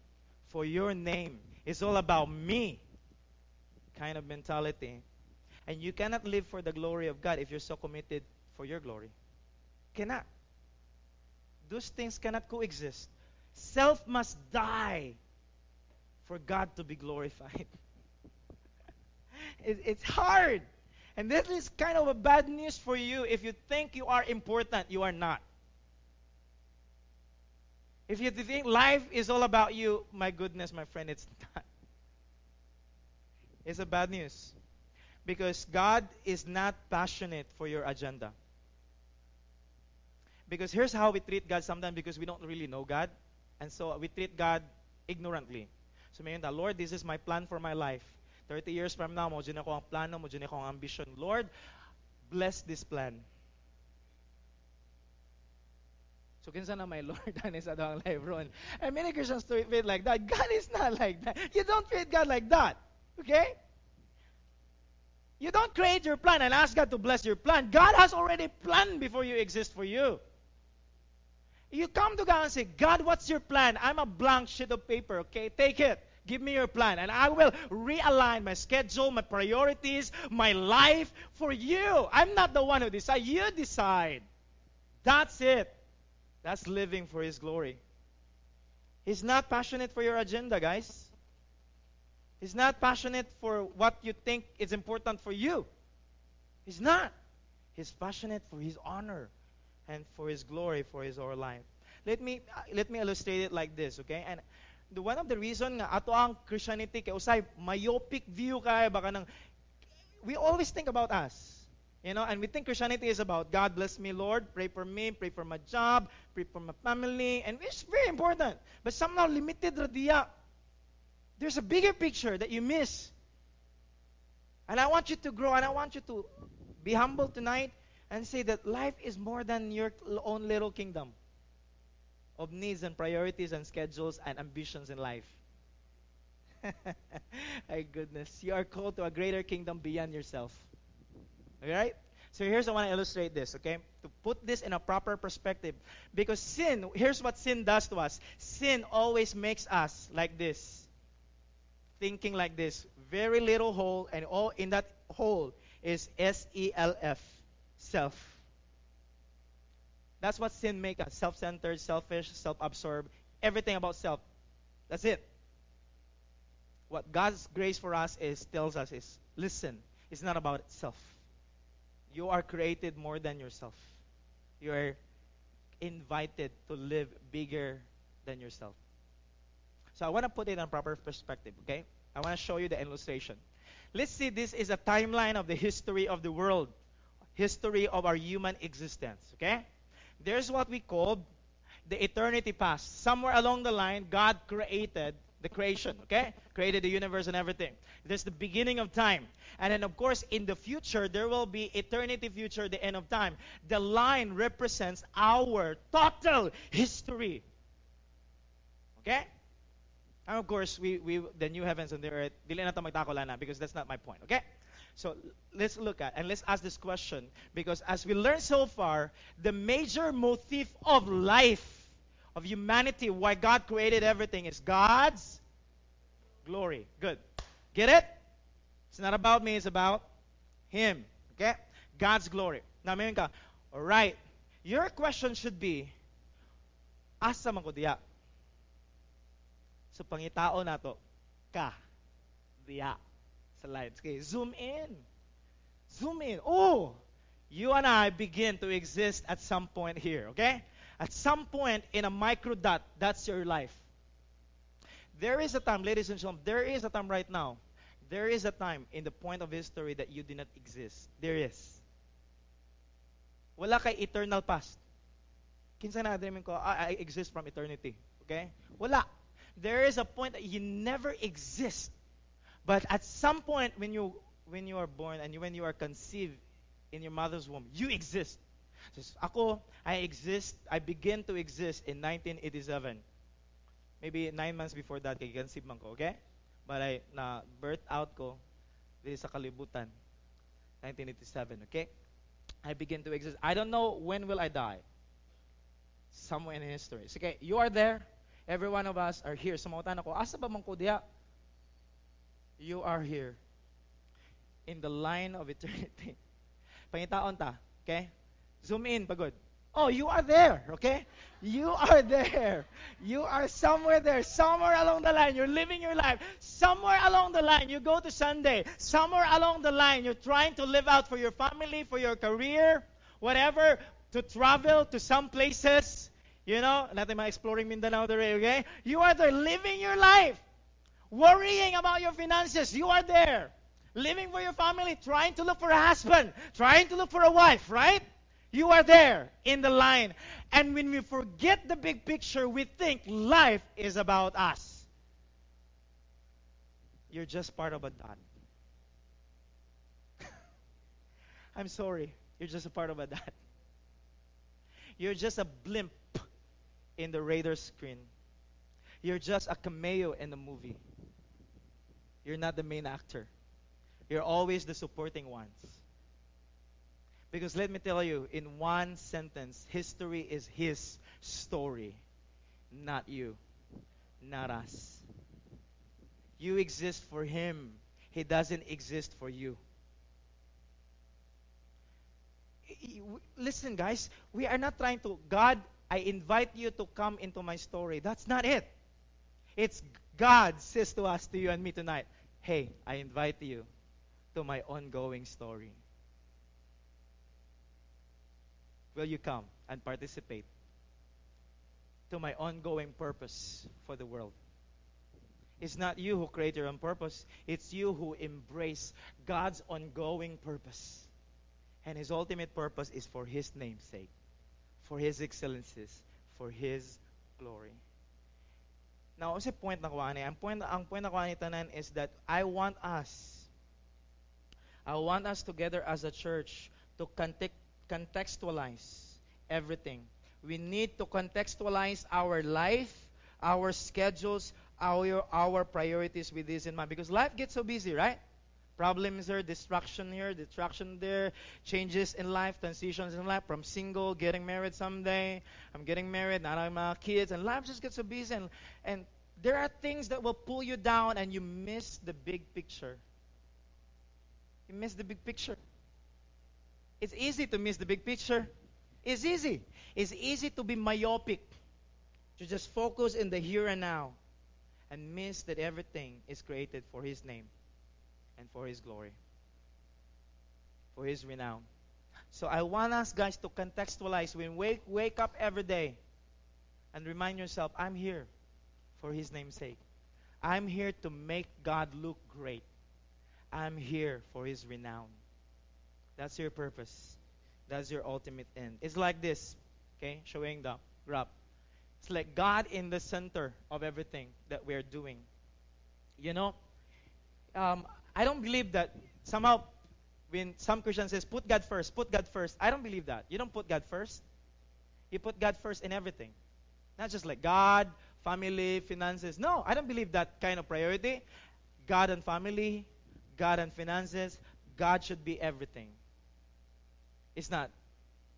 for your name. It's all about me kind of mentality. And you cannot live for the glory of God if you're so committed for your glory. Cannot. Those things cannot coexist. Self must die for God to be glorified. it, it's hard. And this is kind of a bad news for you if you think you are important. You are not. If you think life is all about you, my goodness, my friend, it's not. It's a bad news. Because God is not passionate for your agenda. Because here's how we treat God sometimes because we don't really know God. And so we treat God ignorantly. So may the Lord, this is my plan for my life. 30 years from now, mo ako ang plano, mo ako ang ambition. Lord, bless this plan. So kinsa na my Lord ani sa daw life ron. And many Christians treat it like that. God is not like that. You don't treat God like that. Okay? You don't create your plan and ask God to bless your plan. God has already planned before you exist for you. You come to God and say, God, what's your plan? I'm a blank sheet of paper, okay? Take it. Give me your plan. And I will realign my schedule, my priorities, my life for you. I'm not the one who decide. You decide. That's it. That's living for His glory. He's not passionate for your agenda, guys. He's not passionate for what you think is important for you. He's not. He's passionate for His honor and for His glory, for His our life. Let me uh, let me illustrate it like this, okay? And the, one of the reason nga ato ang Christianity kay usay myopic view kay baka nang we always think about us. You know, and we think Christianity is about God bless me, Lord, pray for me, pray for my job, pray for my family, and it's very important. But somehow limited radia there's a bigger picture that you miss. And I want you to grow and I want you to be humble tonight and say that life is more than your own little kingdom of needs and priorities and schedules and ambitions in life. My goodness. You are called to a greater kingdom beyond yourself. Alright? So here's I want to illustrate this, okay? To put this in a proper perspective. Because sin, here's what sin does to us. Sin always makes us like this thinking like this very little hole, and all in that hole is S E L F, self. That's what sin makes us self centered, selfish, self absorbed, everything about self. That's it. What God's grace for us is tells us is listen, it's not about self. You are created more than yourself. You are invited to live bigger than yourself. So I want to put it in proper perspective, okay? I want to show you the illustration. Let's see, this is a timeline of the history of the world, history of our human existence, okay? There's what we call the eternity past. Somewhere along the line, God created the creation, okay? Created the universe and everything. There's the beginning of time. And then, of course, in the future, there will be eternity future, the end of time. The line represents our total history. Okay? And of course, we, we the new heavens and the earth, dili na na because that's not my point, okay? So let's look at and let's ask this question because as we learned so far, the major motif of life, of humanity, why God created everything is God's glory. Good. Get it? It's not about me, it's about Him. Okay? God's glory. Now, ka, alright, your question should be, asa man ko diya? So pangitao na to, ka diya slides. Okay, zoom in. Zoom in. Oh, you and I begin to exist at some point here, okay? At some point in a micro dot, that's your life. There is a time, ladies and gentlemen, there is a time right now. There is a time in the point of history that you do not exist. There is. Wala kay eternal past. Kinsa na ko, I, I exist from eternity. Okay? Wala. There is a point that you never exist. But at some point when you when you are born and when you are conceived in your mother's womb, you exist. So, ako, I exist, I begin to exist in 1987. Maybe nine months before that, kay conceive man ko, okay? But I, na birth out ko, this sa kalibutan, 1987, okay? I begin to exist. I don't know when will I die. Somewhere in history. Okay, you are there. Every one of us are here. Sumamutan ako, asa ba man ko diya? You are here. In the line of eternity. Pangitaon ta. Okay? Zoom in, pagod. Oh, you are there, okay? You are there. You are somewhere there, somewhere along the line. You're living your life. Somewhere along the line, you go to Sunday. Somewhere along the line, you're trying to live out for your family, for your career, whatever, to travel to some places. You know, natin mga exploring Mindanao today, okay? You are there living your life. Worrying about your finances. You are there. Living for your family, trying to look for a husband, trying to look for a wife, right? You are there in the line. And when we forget the big picture, we think life is about us. You're just part of a dot. I'm sorry. You're just a part of a dot. You're just a blimp in the radar screen. You're just a cameo in the movie. You're not the main actor. You're always the supporting ones. Because let me tell you, in one sentence, history is his story, not you, not us. You exist for him, he doesn't exist for you. Listen, guys, we are not trying to, God, I invite you to come into my story. That's not it. It's God says to us, to you and me tonight, hey, I invite you to my ongoing story. Will you come and participate to my ongoing purpose for the world? It's not you who create your own purpose, it's you who embrace God's ongoing purpose. And His ultimate purpose is for His name's sake, for His excellencies, for His glory. Now, kasi point na ko ani, ang point ang point na tanan is that I want us I want us together as a church to contact contextualize everything. We need to contextualize our life, our schedules, our, our priorities with this in mind. Because life gets so busy, right? Problems here, distraction here, distraction there, changes in life, transitions in life, from single, getting married someday, I'm getting married, now I'm uh, kids, and life just gets so busy. And, and there are things that will pull you down and you miss the big picture. You miss the big picture. It's easy to miss the big picture. It's easy. It's easy to be myopic, to just focus in the here and now and miss that everything is created for His name and for His glory, for His renown. So I want us guys to contextualize when wake wake up every day and remind yourself, I'm here for His name's sake. I'm here to make God look great. I'm here for His renown. That's your purpose. That's your ultimate end. It's like this, okay? Showing the graph. It's like God in the center of everything that we're doing. You know, um, I don't believe that somehow when some Christian says put God first, put God first. I don't believe that. You don't put God first. You put God first in everything. Not just like God, family, finances. No, I don't believe that kind of priority. God and family, God and finances. God should be everything. It's not.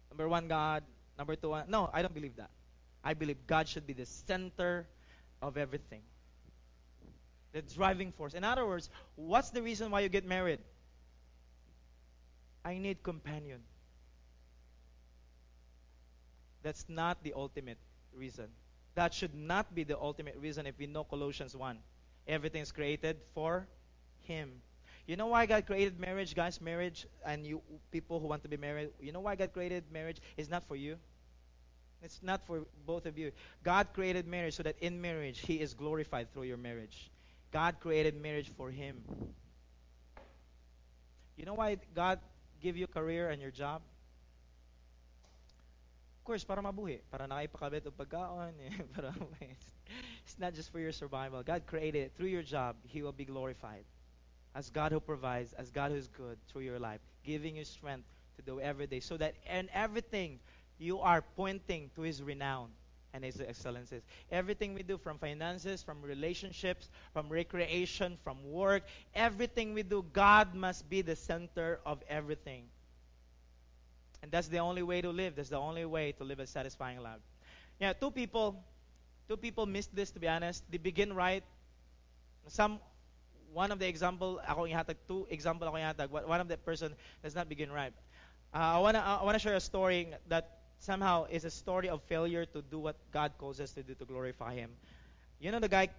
Number one, God. Number two, no, I don't believe that. I believe God should be the center of everything. The driving force. In other words, what's the reason why you get married? I need companion. That's not the ultimate reason. That should not be the ultimate reason if we know Colossians 1. Everything is created for Him. You know why God created marriage, guys? Marriage and you people who want to be married. You know why God created marriage? It's not for you. It's not for both of you. God created marriage so that in marriage He is glorified through your marriage. God created marriage for Him. You know why God give you career and your job? Of course, para mabuhi. Para nakaipakabit o pagkaon. Eh, para it's not just for your survival. God created it. Through your job, He will be glorified. As God who provides, as God who is good through your life, giving you strength to do every day. So that in everything, you are pointing to His renown and His excellences. Everything we do, from finances, from relationships, from recreation, from work, everything we do, God must be the center of everything. And that's the only way to live. That's the only way to live a satisfying life. Yeah, two people two people missed this to be honest. They begin right. Some one of the example ako ihatag two example ako ihatag. One of the person does not begin right. Uh, I wanna I wanna share a story that somehow is a story of failure to do what God calls us to do to glorify Him. You know the guy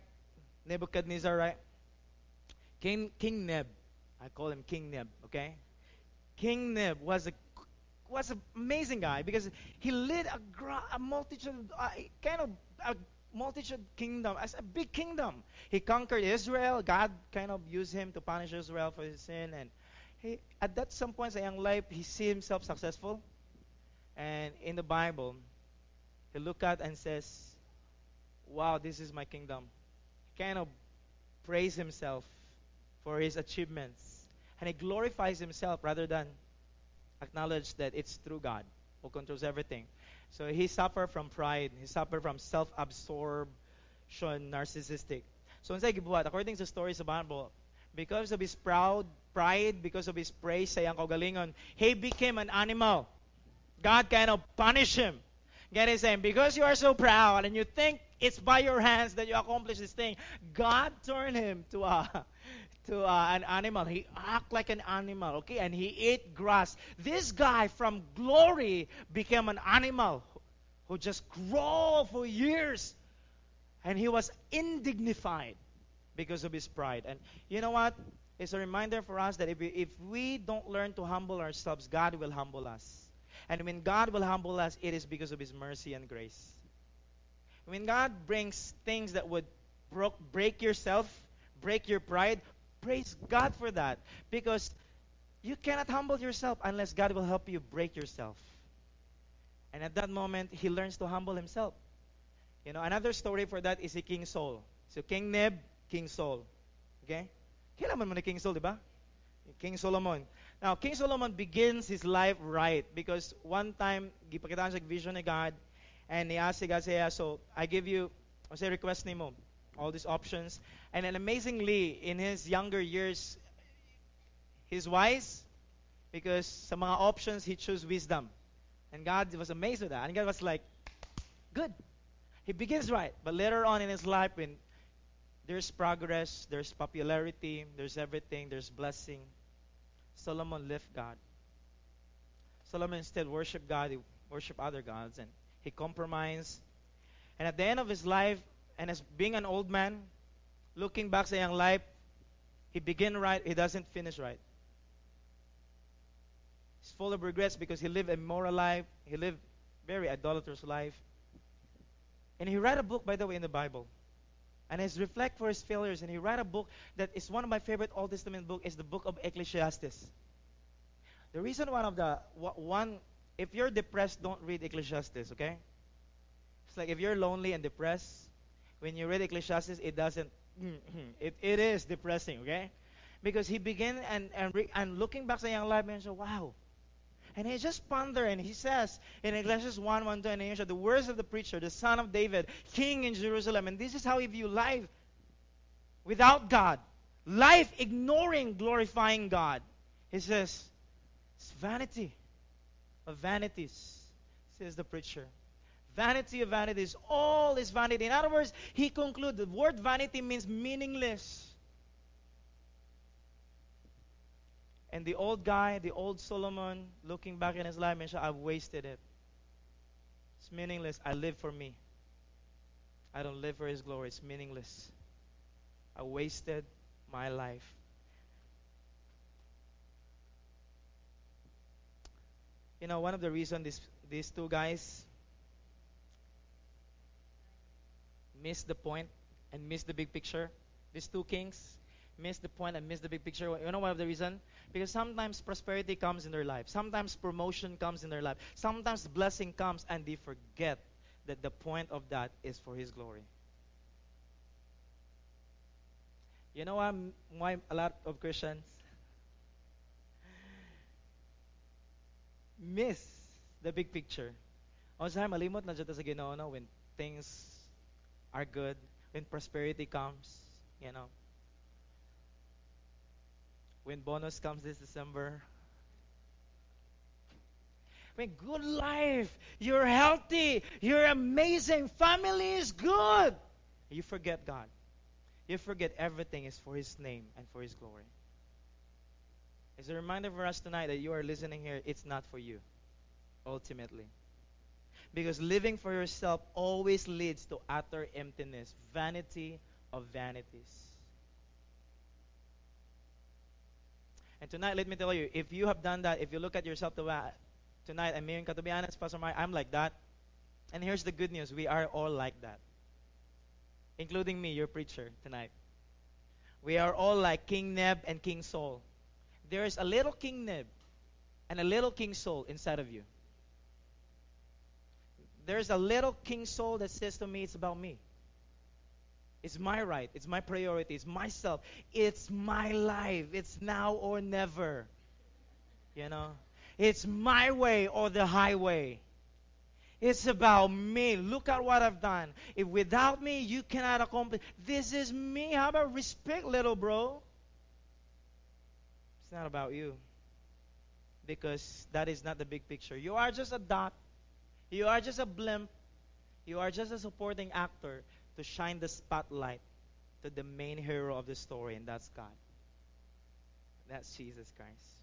Nebuchadnezzar, right? King King Neb. I call him King Neb. Okay. King Neb was a was an amazing guy because he led a, a multitude, uh, kind of a multitude kingdom, as a big kingdom. He conquered Israel. God kind of used him to punish Israel for his sin. And he, at that some point in young life, he see himself successful. And in the Bible, he look at and says, "Wow, this is my kingdom." He kind of praise himself for his achievements, and he glorifies himself rather than acknowledge that it's through God who controls everything. So he suffered from pride. He suffered from self-absorption, narcissistic. So unsay gibuhat according to the stories of Bible, because of his proud pride, because of his praise sa iyang kaugalingon, he became an animal. God kind of punished him. Get it saying, because you are so proud and you think it's by your hands that you accomplish this thing, God turned him to a to uh, an animal. He act like an animal, okay? And he ate grass. This guy from glory became an animal who just crawled for years. And he was indignified because of his pride. And you know what? It's a reminder for us that if we, if we don't learn to humble ourselves, God will humble us. And when God will humble us, it is because of his mercy and grace. When God brings things that would break yourself, break your pride, praise God for that because you cannot humble yourself unless God will help you break yourself. And at that moment, he learns to humble himself. You know, another story for that is the King Saul. So King Neb, King Saul. Okay? Kailan man King Saul, di ba? King Solomon. Now, King Solomon begins his life right because one time, gipakitaan siya vision ni God and he asked God, say, so I give you, I say request ni mo, all these options. And then amazingly, in his younger years, he's wise because sa mga options, he chose wisdom. And God was amazed with that. And God was like, good. He begins right. But later on in his life, when there's progress, there's popularity, there's everything, there's blessing, Solomon left God. Solomon instead worshiped God, he worshiped other gods, and he compromised. And at the end of his life, and as being an old man, looking back sa young life, he began right, he doesn't finish right. He's full of regrets because he lived a moral life, he lived very idolatrous life. And he read a book, by the way, in the Bible. And he's reflect for his failures. And he read a book that is one of my favorite Old Testament book is the book of Ecclesiastes. The reason one of the one if you're depressed, don't read Ecclesiastes, okay? It's like if you're lonely and depressed, when you read Ecclesiastes, it doesn't. It, it is depressing, okay? Because he began and and, re, and looking back sa young life and said, wow. And he just ponder and he says in Ecclesiastes 1, 1, 2, and the words of the preacher, the son of David, king in Jerusalem. And this is how he viewed life without God. Life ignoring glorifying God. He says, it's vanity of vanities, says the preacher. Vanity of vanities. All is vanity. In other words, he concluded. the word vanity means meaningless. And the old guy, the old Solomon, looking back in his life, mentioned, I've wasted it. It's meaningless. I live for me. I don't live for his glory. It's meaningless. I wasted my life. You know, one of the reasons these two guys missed the point and missed the big picture. These two kings missed the point and missed the big picture. You know one of the reason? Because sometimes prosperity comes in their life. Sometimes promotion comes in their life. Sometimes blessing comes and they forget that the point of that is for His glory. You know why, why a lot of Christians miss the big picture. When things are good, when prosperity comes, you know. When bonus comes this December. When good life, you're healthy, you're amazing, family is good. You forget God. You forget everything is for His name and for His glory. It's a reminder for us tonight that you are listening here, it's not for you, ultimately. Because living for yourself always leads to utter emptiness, vanity of vanities. And tonight, let me tell you, if you have done that, if you look at yourself uh, tonight, I mean, to be honest, Pastor Mike, I'm like that. And here's the good news we are all like that, including me, your preacher, tonight. We are all like King Neb and King Saul there is a little King Neb and a little King Saul inside of you. There's a little King soul that says to me, it's about me. It's my right. It's my priority. It's myself. It's my life. It's now or never. You know? It's my way or the highway. It's about me. Look at what I've done. If without me, you cannot accomplish. This is me. How about respect, little bro? It's not about you. Because that is not the big picture. You are just a dot. You are just a blimp. You are just a supporting actor to shine the spotlight to the main hero of the story, and that's God. That's Jesus Christ.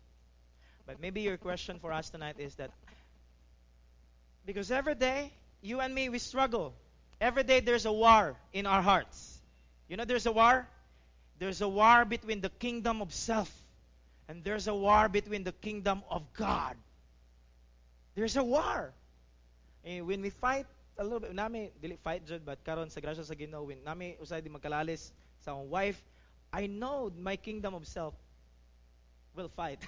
But maybe your question for us tonight is that because every day, you and me, we struggle. Every day there's a war in our hearts. You know, there's a war? There's a war between the kingdom of self and there's a war between the kingdom of God. There's a war. And eh, when we fight a little bit, nami dili fight jud but karon sa grasya sa Ginoo when nami usay di magkalalis sa akong wife, I know my kingdom of self will fight.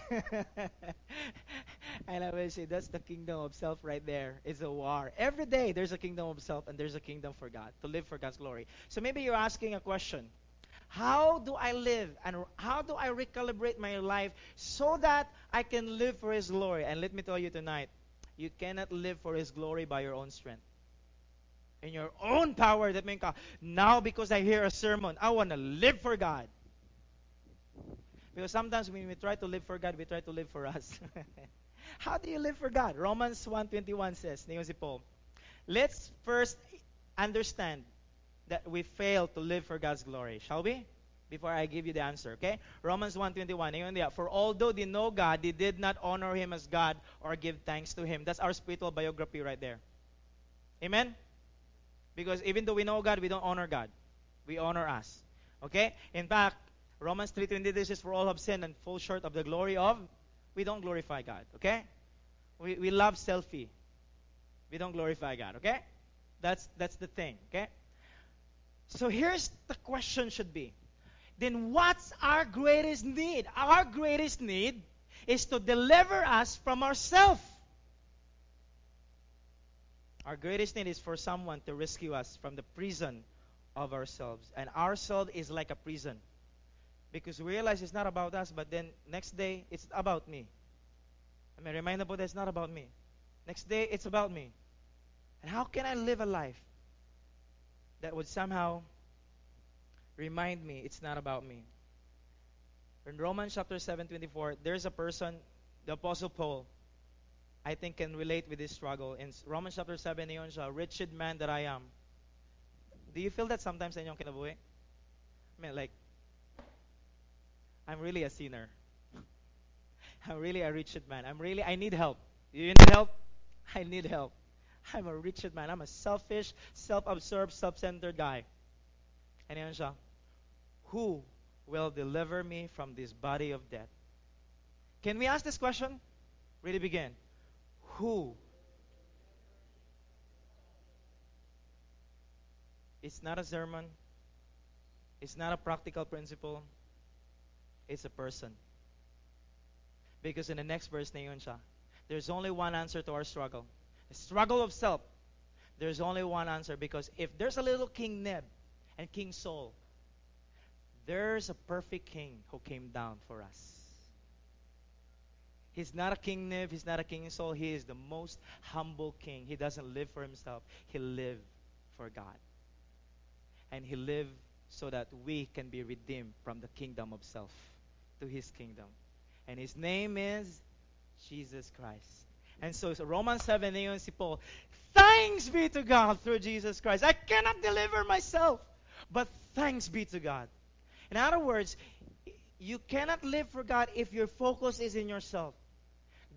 and I will say that's the kingdom of self right there. It's a war. Every day there's a kingdom of self and there's a kingdom for God to live for God's glory. So maybe you're asking a question. How do I live and how do I recalibrate my life so that I can live for His glory? And let me tell you tonight, you cannot live for His glory by your own strength. In your own power, that means now because I hear a sermon, I want to live for God. Because sometimes when we try to live for God, we try to live for us. How do you live for God? Romans 1.21 says, si Paul, let's first understand that we fail to live for God's glory. Shall we? Before I give you the answer, okay? Romans 1.21. For although they know God, they did not honor Him as God or give thanks to Him. That's our spiritual biography right there. Amen? Because even though we know God, we don't honor God. We honor us. Okay? In fact, Romans 3.23 says, For all have sinned and fall short of the glory of... We don't glorify God. Okay? We, we love selfie. We don't glorify God. Okay? That's, that's the thing. Okay? So here's the question should be. Then what's our greatest need? Our greatest need is to deliver us from ourselves. Our greatest need is for someone to rescue us from the prison of ourselves. And ourselves is like a prison. Because we realize it's not about us, but then next day it's about me. I mean, remind about that it's not about me. Next day it's about me. And how can I live a life that would somehow remind me it's not about me. In Romans chapter 7, 24, there's a person, the Apostle Paul, I think can relate with this struggle. In Romans chapter 7, yun siya, wretched man that I am. Do you feel that sometimes in? I mean, like, I'm really a sinner. I'm really a wretched man. I'm really, I need help. You need help? I need help. I'm a wretched man. I'm a selfish, self-absorbed, self-centered guy. Siya, Who will deliver me from this body of death? Can we ask this question? Really begin. who it's not a sermon, it's not a practical principle, it's a person. Because in the next verse siya, there's only one answer to our struggle. The struggle of self. There's only one answer because if there's a little King Neb and King Saul, there's a perfect king who came down for us. He's not a king Neb, he's not a king Saul, he is the most humble king. He doesn't live for himself, he lived for God. And he lived so that we can be redeemed from the kingdom of self to his kingdom. And his name is Jesus Christ. And so, so Romans 7, ngayon si Paul, thanks be to God through Jesus Christ. I cannot deliver myself, but thanks be to God. In other words, you cannot live for God if your focus is in yourself.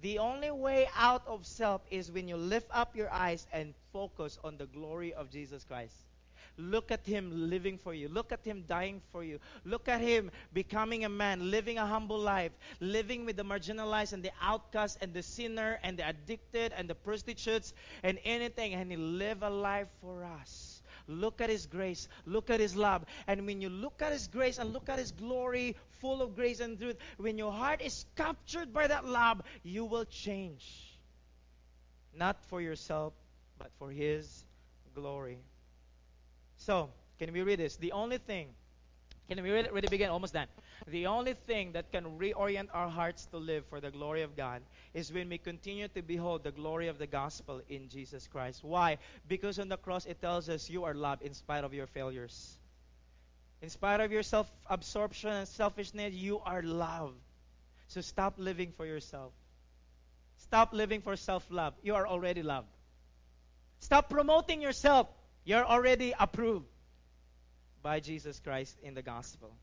The only way out of self is when you lift up your eyes and focus on the glory of Jesus Christ. Look at him living for you. Look at him dying for you. Look at him becoming a man, living a humble life, living with the marginalized and the outcast and the sinner and the addicted and the prostitutes and anything. And he lived a life for us. Look at his grace. Look at his love. And when you look at his grace and look at his glory, full of grace and truth, when your heart is captured by that love, you will change. Not for yourself, but for his glory. So, can we read this? The only thing, can we read it? Ready, begin? Almost done. The only thing that can reorient our hearts to live for the glory of God is when we continue to behold the glory of the gospel in Jesus Christ. Why? Because on the cross it tells us you are loved in spite of your failures. In spite of your self absorption and selfishness, you are loved. So stop living for yourself. Stop living for self love. You are already loved. Stop promoting yourself. You're already approved by Jesus Christ in the gospel.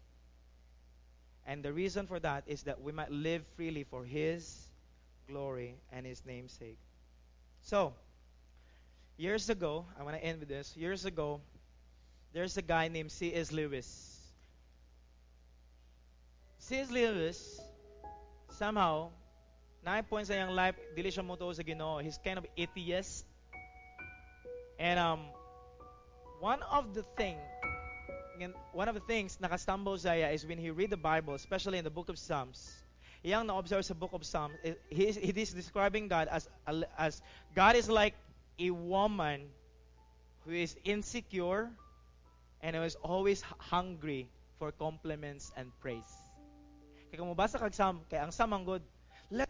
And the reason for that is that we might live freely for His glory and His namesake. So, years ago, I want to end with this. Years ago, there's a guy named C.S. Lewis. C.S. Lewis, somehow, nine points sa iyang life, dili siya mo sa Ginoo. He's kind of atheist. And um, one of the thing one of the things nakastumble Zaya is when he read the Bible, especially in the book of Psalms. Iyang na-observe sa book of Psalms, he is, he is describing God as as God is like a woman who is insecure and who is always hungry for compliments and praise. Kaya kung mabasa kag Psalm, kay ang Psalm ang good, let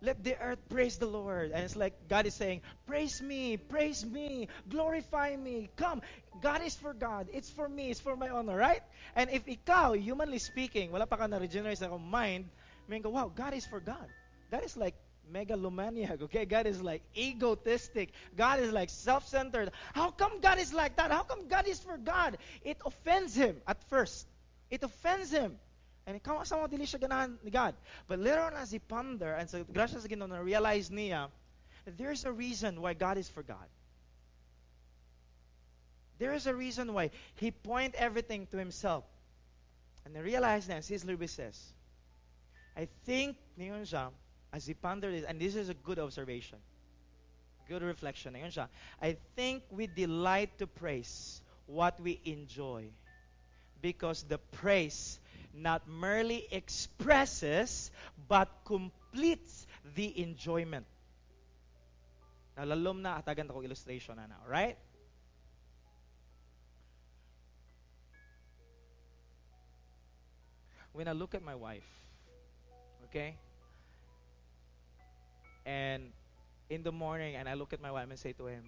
let the earth praise the Lord. And it's like God is saying, Praise me, praise me, glorify me. Come. God is for God. It's for me. It's for my honor, right? And if ikaw, humanly speaking, wala pa ka na-regenerate sa mind, may go, wow, God is for God. God is like megalomaniac, okay? God is like egotistic. God is like self-centered. How come God is like that? How come God is for God? It offends him at first. It offends him. And mo dili siya ganahan ni God. But later on as he ponder and so gracias sa Ginoo na realize niya that there's a reason why God is for God. There is a reason why he point everything to himself. And I realize now, C.S. Lewis says, I think niyon siya, as he pondered this, and this is a good observation, good reflection, niyon siya, I think we delight to praise what we enjoy because the praise not merely expresses but completes the enjoyment. Nalalom na atagan ko illustration na now, right? When I look at my wife, okay? And in the morning and I look at my wife and say to him,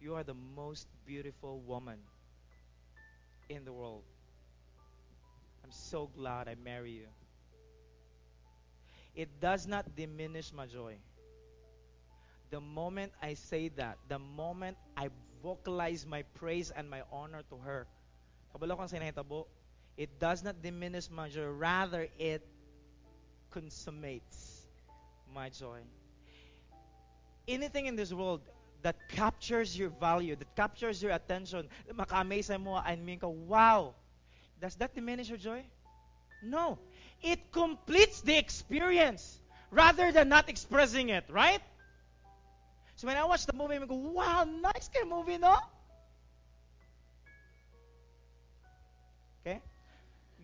"You are the most beautiful woman in the world." I'm so glad I marry you. It does not diminish my joy. The moment I say that, the moment I vocalize my praise and my honor to her, it does not diminish my joy. Rather, it consummates my joy. Anything in this world that captures your value, that captures your attention, maka-amaze mo, and mean ka, wow, does that diminish your joy? No. It completes the experience rather than not expressing it, right? So when I watch the movie, I go, wow, nice movie, no? Okay?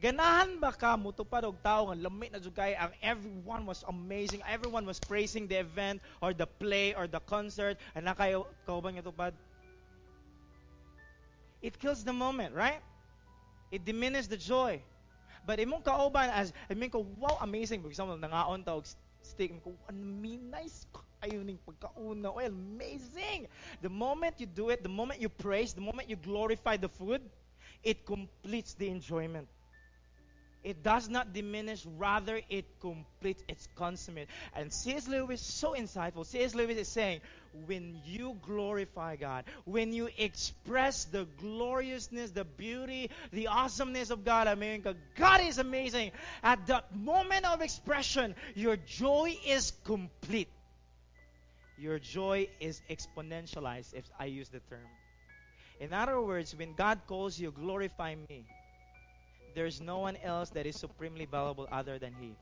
Ganahan ba ka mutupad og tao nga lami na jugay ang everyone was amazing, everyone was praising the event or the play or the concert and nakayo kauban nga tupad. It kills the moment, right? It diminishes the joy. But imong kauban as I mean ko wow amazing for example nangaon ta og steak ko nice kayo ning pagkauna well amazing. The moment you do it, the moment you praise, the moment you glorify the food, it completes the enjoyment. It does not diminish, rather, it completes, it's consummate. And C.S. Lewis is so insightful. C.S. Lewis is saying, when you glorify God, when you express the gloriousness, the beauty, the awesomeness of God, I mean, God is amazing. At that moment of expression, your joy is complete. Your joy is exponentialized, if I use the term. In other words, when God calls you, glorify me there's no one else that is supremely valuable other than He.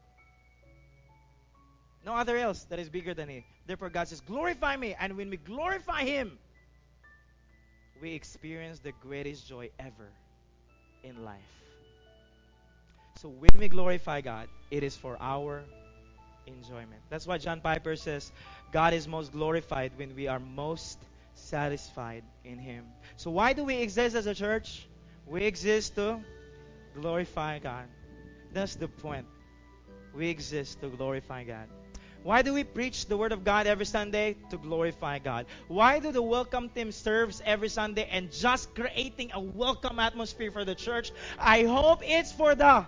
No other else that is bigger than He. Therefore, God says, Glorify me. And when we glorify Him, we experience the greatest joy ever in life. So when we glorify God, it is for our enjoyment. That's why John Piper says, God is most glorified when we are most satisfied in Him. So why do we exist as a church? We exist to glorify God. That's the point. We exist to glorify God. Why do we preach the Word of God every Sunday? To glorify God. Why do the welcome team serves every Sunday and just creating a welcome atmosphere for the church? I hope it's for the.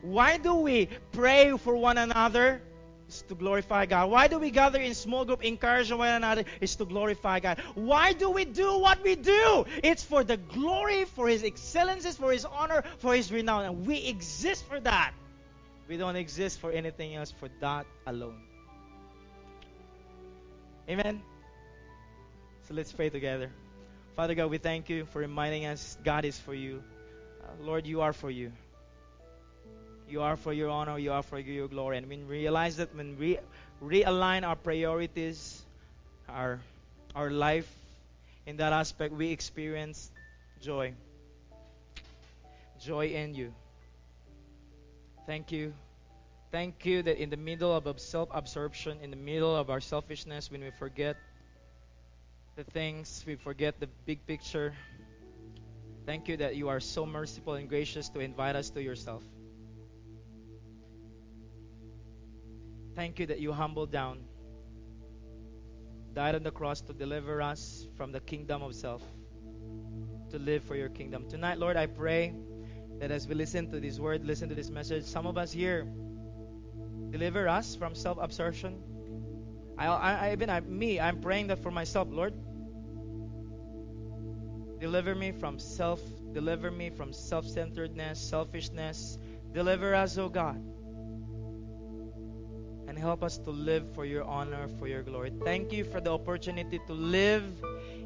Why do we pray for one another? Is to glorify God. Why do we gather in small group, encourage one another? Is to glorify God. Why do we do what we do? It's for the glory, for His excellences, for His honor, for His renown. And we exist for that. We don't exist for anything else, for that alone. Amen. So let's pray together. Father God, we thank you for reminding us God is for you. Uh, Lord, you are for you. You are for your honor, you are for your glory. And when we realize that, when we realign our priorities, our our life in that aspect, we experience joy. Joy in you. Thank you. Thank you that in the middle of self absorption, in the middle of our selfishness, when we forget the things, we forget the big picture. Thank you that you are so merciful and gracious to invite us to yourself. Thank you that you humbled down, died on the cross to deliver us from the kingdom of self, to live for your kingdom. Tonight, Lord, I pray that as we listen to this word, listen to this message, some of us here, deliver us from self absorption. I, I, even I, me, I'm praying that for myself, Lord. Deliver me from self, deliver me from self centeredness, selfishness. Deliver us, oh God and help us to live for your honor, for your glory. Thank you for the opportunity to live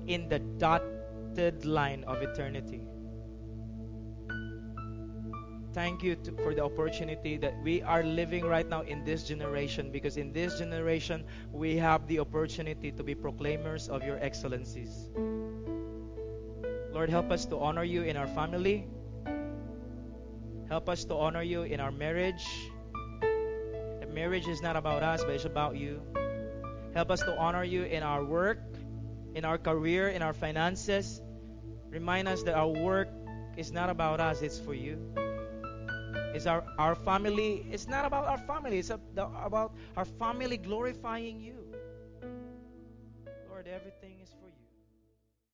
in the dotted line of eternity. Thank you to, for the opportunity that we are living right now in this generation because in this generation we have the opportunity to be proclaimers of your excellencies. Lord, help us to honor you in our family. Help us to honor you in our marriage marriage is not about us, but it's about you. Help us to honor you in our work, in our career, in our finances. Remind us that our work is not about us, it's for you. It's our, our family, it's not about our family, it's about our family glorifying you. Lord, everything.